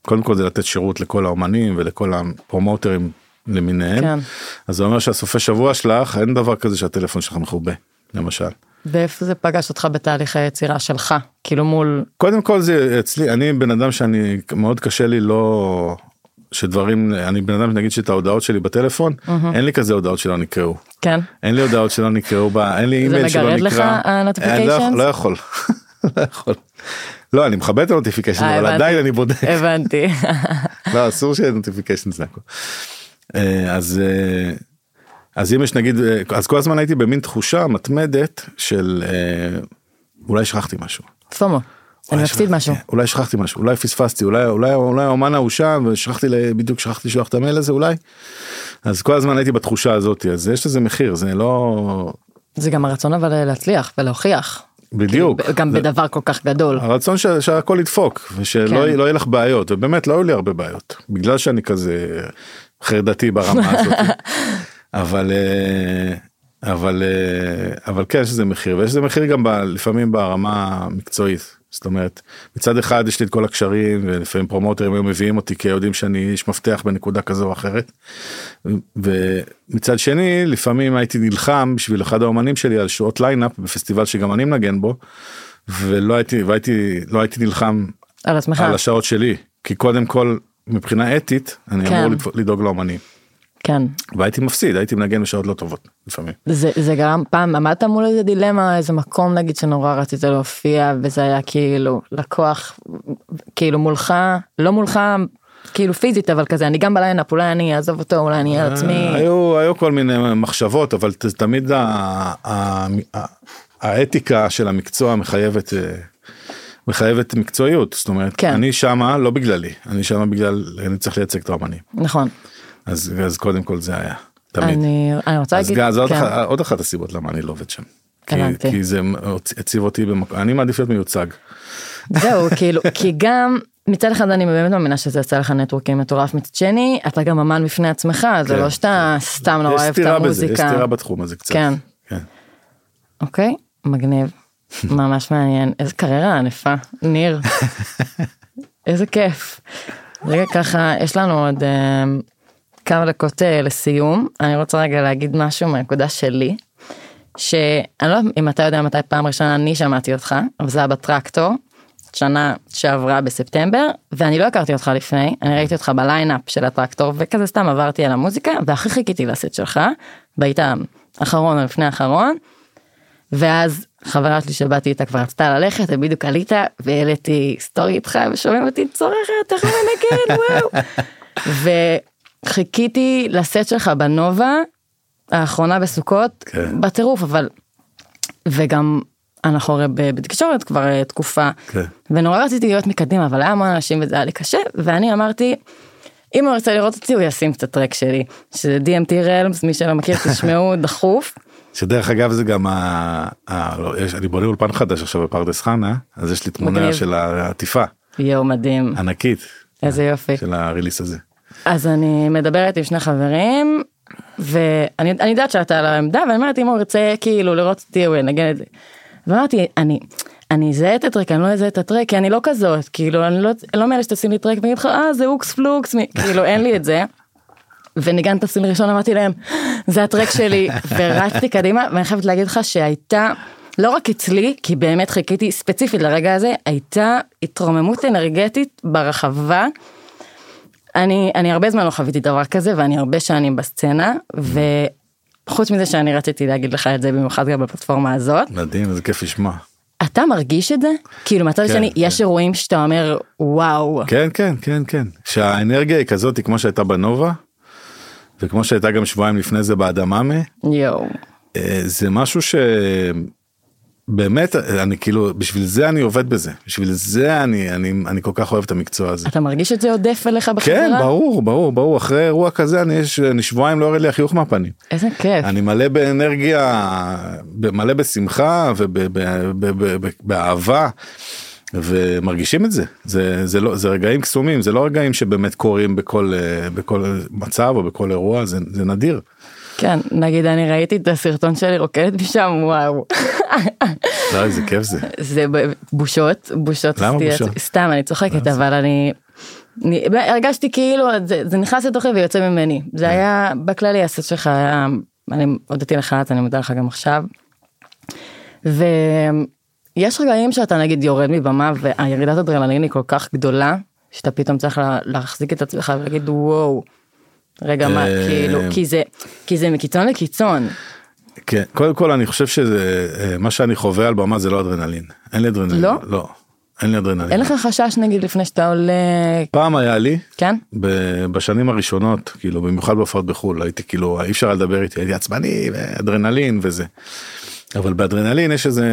קודם כל זה לתת שירות לכל האומנים ולכל הפרומוטרים למיניהם. כן. אז זה אומר שהסופי שבוע שלך אין דבר כזה שהטלפון שלך מכובה למשל. ואיפה זה פגש אותך בתהליך היצירה שלך? כאילו מול, קודם כל זה אצלי אני בן אדם שאני מאוד קשה לי לא שדברים אני בן אדם נגיד שאת ההודעות שלי בטלפון אין לי כזה הודעות שלא נקראו. כן? אין לי הודעות שלא נקראו בה אין לי זה אימייל שלא נקרא. מגרד לך, ה-notifications? אני לא יכול- לא יכול. לא יכול. לא אני מכבד את ה notification אה, אבל. עדיין אני בודק. הבנתי. לא אסור שיהיה notification זה הכל. אה, אז אה, אז אם יש נגיד אה, אז כל הזמן הייתי במין תחושה מתמדת של אה, אולי שכחתי משהו. FOMO. אני מפסיד משהו. כן, אולי שכחתי משהו אולי פספסתי אולי אולי אולי האומן ההוא שם ושכחתי בדיוק שכחתי לשלוח את המייל הזה אולי. אז כל הזמן הייתי בתחושה הזאת אז יש לזה מחיר זה לא זה גם הרצון אבל להצליח ולהוכיח. בדיוק כאילו, גם זה- בדבר כל כך גדול. הרצון ש- שהכל ידפוק ושלא כן. לא יהיה לך בעיות ובאמת לא היו לי הרבה בעיות בגלל שאני כזה חרדתי ברמה הזאת אבל אה, אבל אה, אבל כן יש לזה מחיר ויש לזה מחיר גם ב, לפעמים ברמה המקצועית זאת אומרת מצד אחד יש לי את כל הקשרים ולפעמים פרומוטרים היו מביאים אותי כי יודעים שאני איש מפתח בנקודה כזו או אחרת. ומצד שני לפעמים הייתי נלחם בשביל אחד האומנים שלי על שעות lineup בפסטיבל שגם אני מנגן בו. ולא הייתי והייתי לא הייתי נלחם על עצמך. על השעות שלי כי קודם כל מבחינה אתית אני כן. אמור לדאוג לאומנים כן. והייתי מפסיד הייתי מנגן בשעות לא טובות לפעמים. זה, זה גרם פעם עמדת מול איזה דילמה איזה מקום נגיד שנורא רצית להופיע וזה היה כאילו לקוח כאילו מולך לא מולך כאילו פיזית אבל כזה אני גם בליינאפ אולי אני אעזוב אותו אולי אני אהיה על עצמי אה, היו היו כל מיני מחשבות אבל תמיד האתיקה של המקצוע מחייבת. אה, מחייבת מקצועיות זאת אומרת כן. אני שמה לא בגללי אני שמה בגלל אני צריך לייצג את האומנים נכון אז אז קודם כל זה היה תמיד. אני אני רוצה אז להגיד גם זה עוד כן. אחת- עוד אחת הסיבות למה אני לא עובד שם. כי-. כי זה הציב אותי במקום אני מעדיף להיות מיוצג. זהו כאילו כי גם מצד אחד אני באמת מאמינה שזה יוצא לך נטוורקינג מטורף מצד שני אתה גם אמן בפני עצמך זה כן. לא שאתה סתם נורא יש אוהב את בזה יש המוזיקה. סתירה בתחום הזה קצת. כן. כן. אוקיי מגניב ממש מעניין איזה קריירה ענפה ניר איזה כיף. רגע ככה יש לנו עוד אה, כמה דקות אה, לסיום אני רוצה רגע להגיד משהו מהנקודה שלי. שאני לא יודעת אם אתה יודע מתי פעם ראשונה אני שמעתי אותך אבל זה היה בטרקטור. שנה שעברה בספטמבר ואני לא הכרתי אותך לפני אני ראיתי אותך בליינאפ של הטרקטור וכזה סתם עברתי על המוזיקה והכי חיכיתי לסט שלך והיית אחרון או לפני אחרון ואז חברה שלי שבאתי איתה כבר רצתה ללכת ובדיוק עלית והעליתי סטורי איתך ושומעים אותי צורכת איך הוא מנגן וואו. וחיכיתי לסט שלך בנובה האחרונה בסוכות כן. בטירוף אבל וגם אנחנו הרי בתקשורת כבר אה, תקופה כן. ונורא רציתי להיות מקדימה אבל היה המון אנשים וזה היה לי קשה ואני אמרתי. אם הוא ירצה לראות אותי הוא ישים את הטרק שלי שזה DMT רלמס מי שלא מכיר תשמעו דחוף. שדרך אגב זה גם ה... ה... לא, יש, אני בונה אולפן חדש עכשיו בפרדס חנה אז יש לי תמונה מגניב. של העטיפה יואו מדהים, ענקית איזה יופי. של הריליס הזה. אז אני מדברת עם שני חברים, ואני אני יודעת שאתה על העמדה, ואני אומרת אם הוא ירצה כאילו לראות אותי הוא ינגן את זה. ואמרתי אני. אני אזהה את הטרק, אני לא אזהה את הטרק, כי אני לא כזאת, כאילו, אני לא, לא מאלה שתשים לי טרק ואגיד לך, אה, זה אוקס פלוקס, מ-" כאילו, אין לי את זה. וניגן את הסין ראשון, אמרתי להם, זה הטרק שלי, ורצתי קדימה, ואני חייבת להגיד לך שהייתה, לא רק אצלי, כי באמת חיכיתי ספציפית לרגע הזה, הייתה התרוממות אנרגטית ברחבה. אני, אני הרבה זמן לא חוויתי דבר כזה, ואני הרבה שנים בסצנה, וחוץ מזה שאני רציתי להגיד לך את זה במיוחד גם בפלטפורמה הזאת, מדהים איזה כיף לשמוע. אתה מרגיש את זה? כאילו מהצד כן, השני, כן. יש אירועים שאתה אומר, וואו, כן כן כן כן שהאנרגיה היא כזאת כמו שהייתה בנובה. וכמו שהייתה גם שבועיים לפני זה באדממה יואו. אה, זה משהו שבאמת אני כאילו בשביל זה אני עובד בזה בשביל זה אני אני אני כל כך אוהב את המקצוע הזה. אתה מרגיש את זה עודף אליך בחזרה? כן ברור ברור ברור אחרי אירוע כזה אני יש אני שבועיים לא יורד לי החיוך מהפנים. איזה כיף. אני מלא באנרגיה מלא בשמחה ובאהבה ומרגישים את זה זה זה לא זה רגעים קסומים זה לא רגעים שבאמת קורים בכל אה, בכל מצב או בכל אירוע זה, זה נדיר. כן, נגיד אני ראיתי את הסרטון שלי רוקדת משם, וואו. לא, איזה כיף זה. זה בושות, בושות. למה בושות? סתם, אני צוחקת, אבל אני... הרגשתי כאילו זה, זה נכנס לתוכי ויוצא ממני. זה היה בכללי הסט שלך היה, אני הודיתי לך אז אני מודה לך גם עכשיו. ויש רגעים שאתה נגיד יורד מבמה והירידת אדרנלין היא כל כך גדולה שאתה פתאום צריך לה- להחזיק את עצמך ולהגיד וואו. רגע מה אה, כאילו כי זה כי זה מקיצון לקיצון כן, קודם כל אני חושב שזה אה, מה שאני חווה על במה זה לא אדרנלין. אין לי אדרנלין. לא? לא. אין לי אדרנלין. אין לך חשש נגיד לפני שאתה עולה פעם היה לי כן ב- בשנים הראשונות כאילו במיוחד בהופעות בחו"ל הייתי כאילו אי אפשר לדבר איתי הייתי עצבני ואדרנלין וזה. אבל באדרנלין יש איזה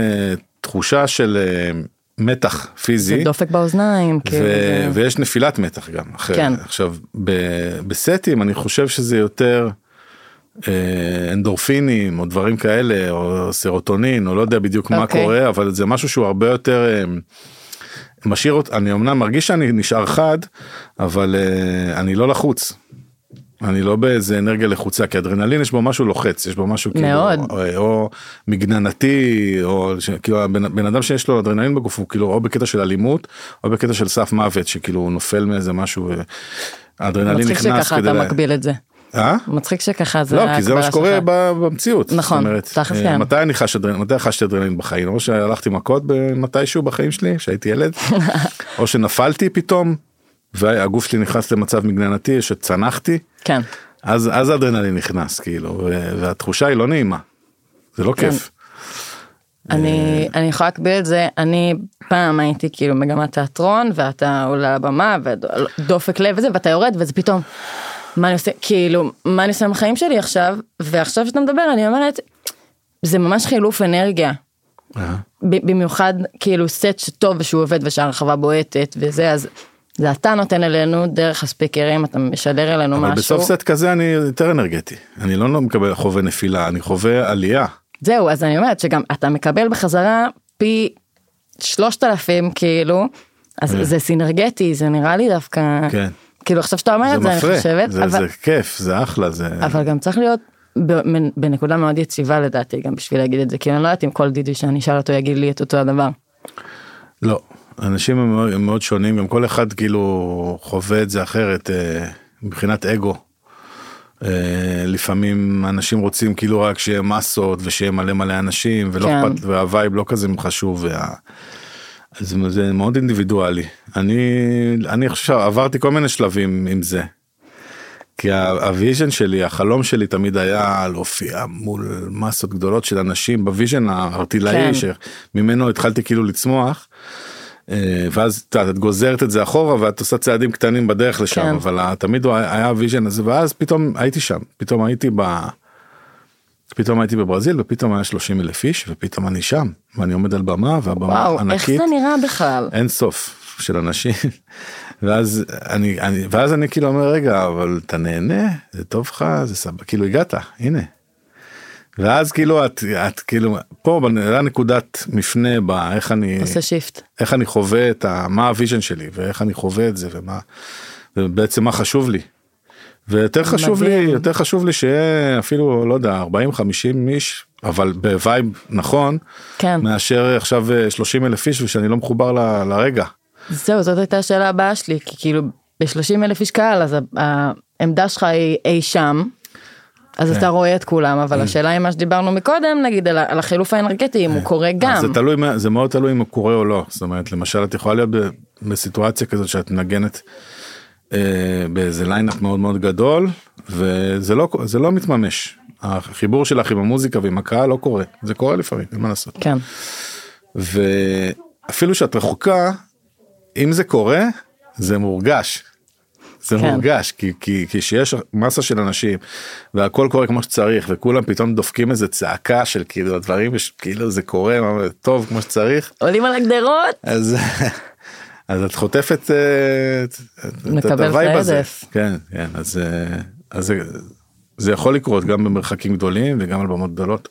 תחושה של אה, מתח פיזי. זה דופק באוזניים ו- כאילו זה- ויש נפילת מתח גם אחרי כן. עכשיו ב- בסטים אני חושב שזה יותר אה, אנדורפינים או דברים כאלה או סרוטונין או לא יודע בדיוק מה אוקיי. קורה אבל זה משהו שהוא הרבה יותר אה, משאיר אותי אני אמנם מרגיש שאני נשאר חד אבל אה, אני לא לחוץ. אני לא באיזה אנרגיה לחוצה כי אדרנלין יש בו משהו לוחץ יש בו משהו מאוד. כאילו או, או מגננתי או ש- כאילו הבן בן אדם שיש לו אדרנלין בגוף הוא כאילו או בקטע של אלימות או בקטע של סף מוות שכאילו הוא נופל מאיזה משהו. האדרנלין מצחיק נכנס שככה כדי אתה ל- מקביל את זה אה? מצחיק שככה זה לא כי זה מה שקורה שלך. במציאות. נכון, אומרת, אה, כן. מתי אני חש אדרנלין מתי חשתי אדרנלין בחיים או שהלכתי מכות מתישהו בחיים שלי כשהייתי ילד או שנפלתי פתאום והגוף שלי נכנס למצב מגננתי שצנחתי כן אז אז האדרנלין נכנס כאילו והתחושה היא לא נעימה. זה לא כן. כיף. אני אני יכולה להקביל את זה אני פעם הייתי כאילו מגמת תיאטרון ואתה עולה לבמה ודופק לב וזה ואתה יורד וזה פתאום. מה אני עושה כאילו מה אני עושה עם החיים שלי עכשיו ועכשיו שאתה מדבר אני אומרת זה ממש חילוף אנרגיה אה. במיוחד כאילו סט שטוב ושהוא עובד ושהרחבה בועטת וזה אז זה אתה נותן אלינו דרך הספיקרים אתה משדר אלינו אבל משהו בסוף סט כזה אני יותר אנרגטי אני לא מקבל חווה נפילה אני חווה עלייה. זהו אז אני אומרת שגם אתה מקבל בחזרה פי שלושת אלפים כאילו אז כן. זה סינרגטי זה נראה לי דווקא כן. כאילו עכשיו שאתה אומר את זה אני מפרה חושבת זה, אבל, זה כיף זה אחלה זה אבל גם צריך להיות בנקודה מאוד יציבה לדעתי גם בשביל להגיד את זה כי אני לא יודעת אם כל דידי שאני אשאל אותו יגיד לי את אותו הדבר. לא אנשים הם מאוד, שונים גם כל אחד כאילו חווה את זה אחרת אה, מבחינת אגו. אה, לפעמים אנשים רוצים כאילו רק שיהיה מסות ושיהיה מלא מלא אנשים ולא כן. אכפת וה vibe לא כזה חשוב. וה... אז זה מאוד אינדיבידואלי אני אני חושב שעברתי כל מיני שלבים עם זה. כי ה vision שלי החלום שלי תמיד היה להופיע מול מסות גדולות של אנשים ב vision הארטילאי כן. שממנו התחלתי כאילו לצמוח. אה, ואז את גוזרת את זה אחורה ואת עושה צעדים קטנים בדרך לשם כן. אבל תמיד היה ה vision הזה ואז פתאום הייתי שם פתאום הייתי ב... פתאום הייתי בברזיל ופתאום היה 30 אלף איש ופתאום אני שם ואני עומד על במה והבמה וואו איך ענקית זה נראה בכלל. אין סוף של אנשים ואז אני, אני ואז אני כאילו אומר רגע אבל אתה נהנה זה טוב לך זה סבבה כאילו הגעת הנה. ואז כאילו את, את כאילו פה בנ- נקודת מפנה באיך אני עושה shift. איך אני חווה את ה... מה ה vision שלי ואיך אני חווה את זה ומה ובעצם מה חשוב לי. ויותר חשוב לי מדהים. יותר חשוב לי שיהיה אפילו לא יודע 40 50 איש אבל ב vibe נכון כן. מאשר עכשיו אה, 30 אלף איש ושאני לא מחובר ל, לרגע. זהו, זאת הייתה השאלה הבאה שלי, כי כאילו ב-30 אלף איש קהל, אז העמדה שלך היא אי שם, אז אתה רואה את כולם, אבל השאלה היא מה שדיברנו מקודם, נגיד על החילוף האנרגטי, אם הוא קורה אז גם. זה תלוי זה מאוד תלוי אם הוא קורה או לא. זאת אומרת למשל את יכולה להיות בסיטואציה כזאת שאת מנגנת אה, באיזה lineup מאוד מאוד גדול וזה לא זה לא מתממש. החיבור שלך עם המוזיקה ועם הקהל לא קורה. זה קורה לפעמים אין מה לעשות. כן, ואפילו שאת רחוקה אם זה קורה זה מורגש. זה כן. מורגש כי כי כי שיש מסה של אנשים והכל קורה כמו שצריך וכולם פתאום דופקים איזה צעקה של כאילו הדברים יש- כאילו זה קורה טוב כמו שצריך עולים על הגדרות. אז אז את חוטפת אה, את- ה vibe הזה. כן כן אז אה, אז זה, זה יכול לקרות גם במרחקים גדולים וגם על במות גדולות.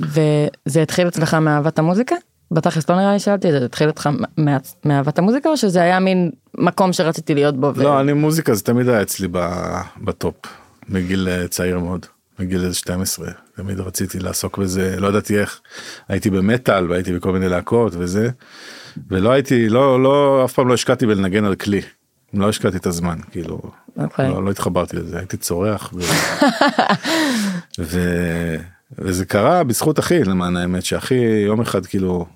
וזה התחיל אצלך מאהבת המוזיקה? בתכלס לא נראה לי שאלתי את זה, זה התחיל מה- מאהבת המוזיקה או שזה היה מין מקום שרציתי להיות בו? ו- לא אני מוזיקה זה תמיד היה אצלי בטופ מגיל אה, צעיר מאוד מגיל איזה 12 תמיד רציתי לעסוק בזה לא ידעתי איך הייתי במטאל והייתי בכל מיני להקות וזה ולא הייתי לא לא אף פעם לא השקעתי בלנגן על כלי. לא השקעתי את הזמן כאילו אוקיי. לא, לא התחברתי לזה הייתי צורח ו... ו... וזה קרה בזכות אחי למען האמת שאחי יום אחד כאילו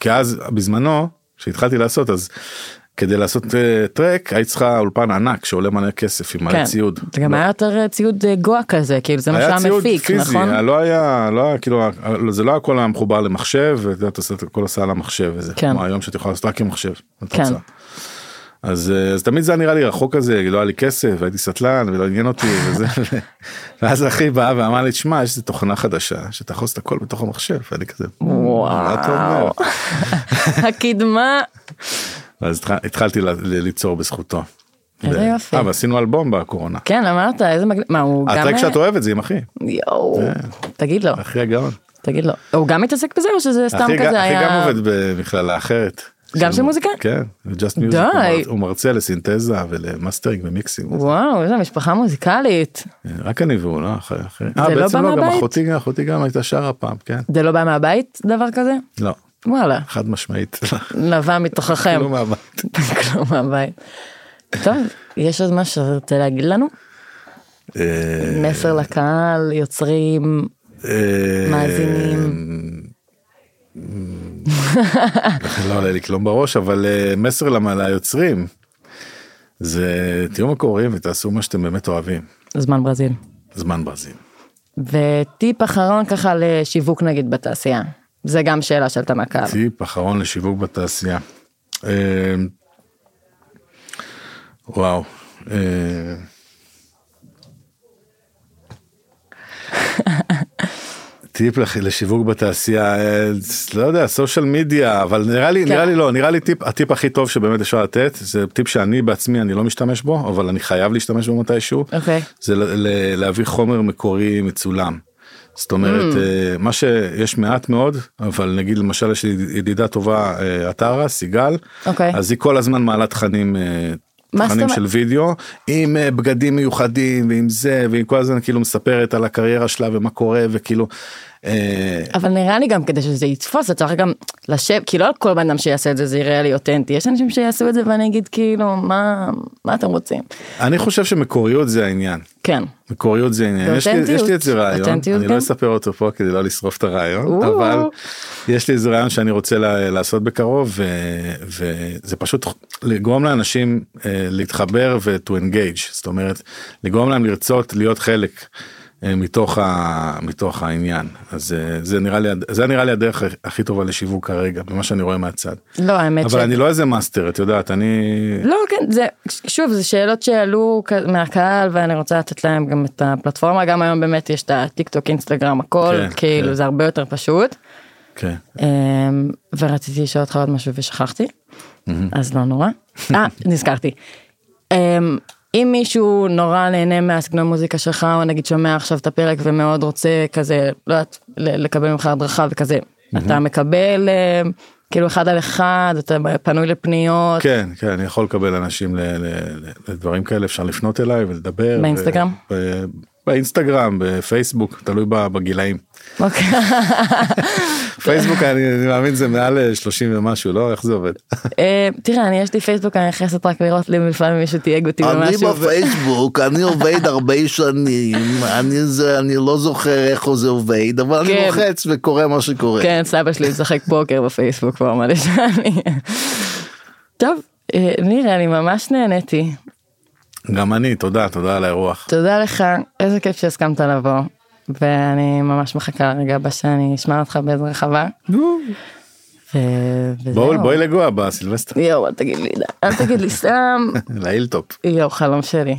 כי אז בזמנו כשהתחלתי לעשות אז כדי לעשות טרק היית צריכה אולפן ענק שעולה מלא כסף עם מלא כן, ציוד. זה גם לא- היה יותר אה, ציוד אה, גואה כזה, כאילו זה מה היה שהיה מפיק, נכון? היה- לא היה, לא היה כאילו, זה לא הכל היה מחובר למחשב, ואת יודעת, עושה את הכל עושה על המחשב וזה, כן. כמו היום שאת יכולה לעשות רק עם מחשב. כן. אז, אה, אז תמיד זה נראה לי רחוק כזה, לא היה לי כסף, והייתי סטלן ולא עניין אותי וזה, ואז אחי בא ואמר לי, תשמע, יש איזה תוכנה חדשה, שאתה יכול לעשות הכל בתוך המחשב, ואני כזה? וואו. הקדמה. אז התח- התחלתי ליצור בזכותו. איזה יופי. אה, ועשינו אלבום בקורונה. כן, אמרת, איזה מגניב. מה, הוא גם... ה track שאת אוהבת זה עם אחי, יואו. תגיד לו, אחי הגאון. תגיד לו. הוא גם מתעסק בזה או שזה סתם כזה אחי גם היה... עובד במכללה אחרת. גם של מוזיקה? כן, Just Music. די. הוא מרצה לסינתזה ולמאסטרינג ומיקסים. וואו, איזה משפחה מוזיקלית. רק אני והוא, לא אחרי. זה אה, לא בא מהבית? אחותי גם הייתה שרה פעם, כן. זה לא בא מהבית, דבר כזה? לא, וואלה, חד משמעית. נבע מתוככם. לא מהבית. כלום מהבית. טוב, יש עוד משהו שאתה רוצה להגיד לנו? אה, מסר לקהל, יוצרים, אה, מאזינים. לא עולה לי כלום בראש, אבל אה, מסר ליוצרים. זה תהיו מקוריים ותעשו מה שאתם באמת אוהבים. זמן ברזיל. זמן ברזיל. וטיפ אחרון ככה לשיווק נגיד בתעשייה. זה גם שאלה שעלתה מהקהל. טיפ אחרון לשיווק בתעשייה. אה, וואו. אה, טיפ לשיווק בתעשייה אה, לא יודע סושיאל מדיה אבל נראה לי כן. נראה לי לא נראה לי טיפ הטיפ הכי טוב שבאמת אפשר לתת זה טיפ שאני בעצמי אני לא משתמש בו אבל אני חייב להשתמש בו מתישהו אוקיי. זה ל- ל- להביא חומר מקורי מצולם. זאת אומרת Mm. אה, מה שיש מעט מאוד אבל נגיד למשל יש לי ידידה טובה אה, עטרה סיגל אוקיי. אז היא כל הזמן מעלה תכנים. אה, תכנים? של וידאו עם בגדים מיוחדים ועם זה והיא כל הזמן כאילו מספרת על הקריירה שלה ומה קורה וכאילו. אה, אבל נראה לי גם כדי שזה יתפוס, אתה צריך גם לשבת, כי לא כל בן אדם שיעשה את זה זה יראה לי אותנטי, יש אנשים שיעשו את זה ואני אגיד כאילו מה, מה אתם רוצים? אני חושב שמקוריות זה העניין. כן. מקוריות זה עניין, יש לי. יש לי איזה רעיון, אני גם. לא אספר אותו פה כדי לא לשרוף את הרעיון, או. אבל יש לי איזה רעיון שאני רוצה לה- לעשות בקרוב ו, וזה פשוט לגרום לאנשים אה, להתחבר ו-to engage, זאת אומרת לגרום להם לרצות להיות חלק מתוך, ה, מתוך העניין, אז אה, זה נראה לי, זה נראה לי הדרך הכי טובה לשיווק כרגע, במה שאני רואה מהצד, לא האמת אבל אני לא איזה מאסטר, את יודעת, אני... לא כן זה שוב זה שאלות שעלו מהקהל ואני רוצה לתת להם גם את הפלטפורמה גם היום באמת יש את הטיק טוק אינסטגרם הכל כן, כאילו כן. זה הרבה יותר פשוט. כן. אמ, ורציתי לשאול אותך עוד משהו ושכחתי אז לא נורא. אה נזכרתי. אם מישהו נורא נהנה מהסגנון מוזיקה שלך, או נגיד שומע עכשיו את הפרק ומאוד רוצה כזה, לא יודעת, לקבל ממך הדרכה וכזה, אתה מקבל אה, כאילו אחד על אחד, אתה פנוי לפניות, כן, כן, אני יכול לקבל אנשים ל- ל- ל- לדברים כאלה, אפשר לפנות אליי ולדבר. באינסטגרם? ו- ב- באינסטגרם, בפייסבוק, תלוי בגילאים. אוקיי. פייסבוק אני אני מאמין זה מעל אה, 30 ומשהו, לא? איך זה עובד? אה, תראה, אני יש לי פייסבוק, אני נכנסת רק לראות לי לפעמים מישהו תייג אותי אני במשהו. בפייסבוק, אני עובד הרבה שנים, אני זה, אני לא זוכר איך זה עובד, אבל אני כן. לוחץ וקורה מה שקורה. כן, סבא שלי משחק פוקר בפייסבוק כבר מלא שנים. טוב, אה, ניר, אני ממש נהניתי. גם אני, תודה, תודה על האירוח. תודה לך, איזה כיף שהסכמת לבוא. ואני ממש מחכה לרגע הבא שאני אשמע אותך באיזה רחבה. בואו בואי לגוע בסילבסטר, יואו, אל תגיד לי, אל תגיד לי סתם. להילטופ. יואו, חלום שלי.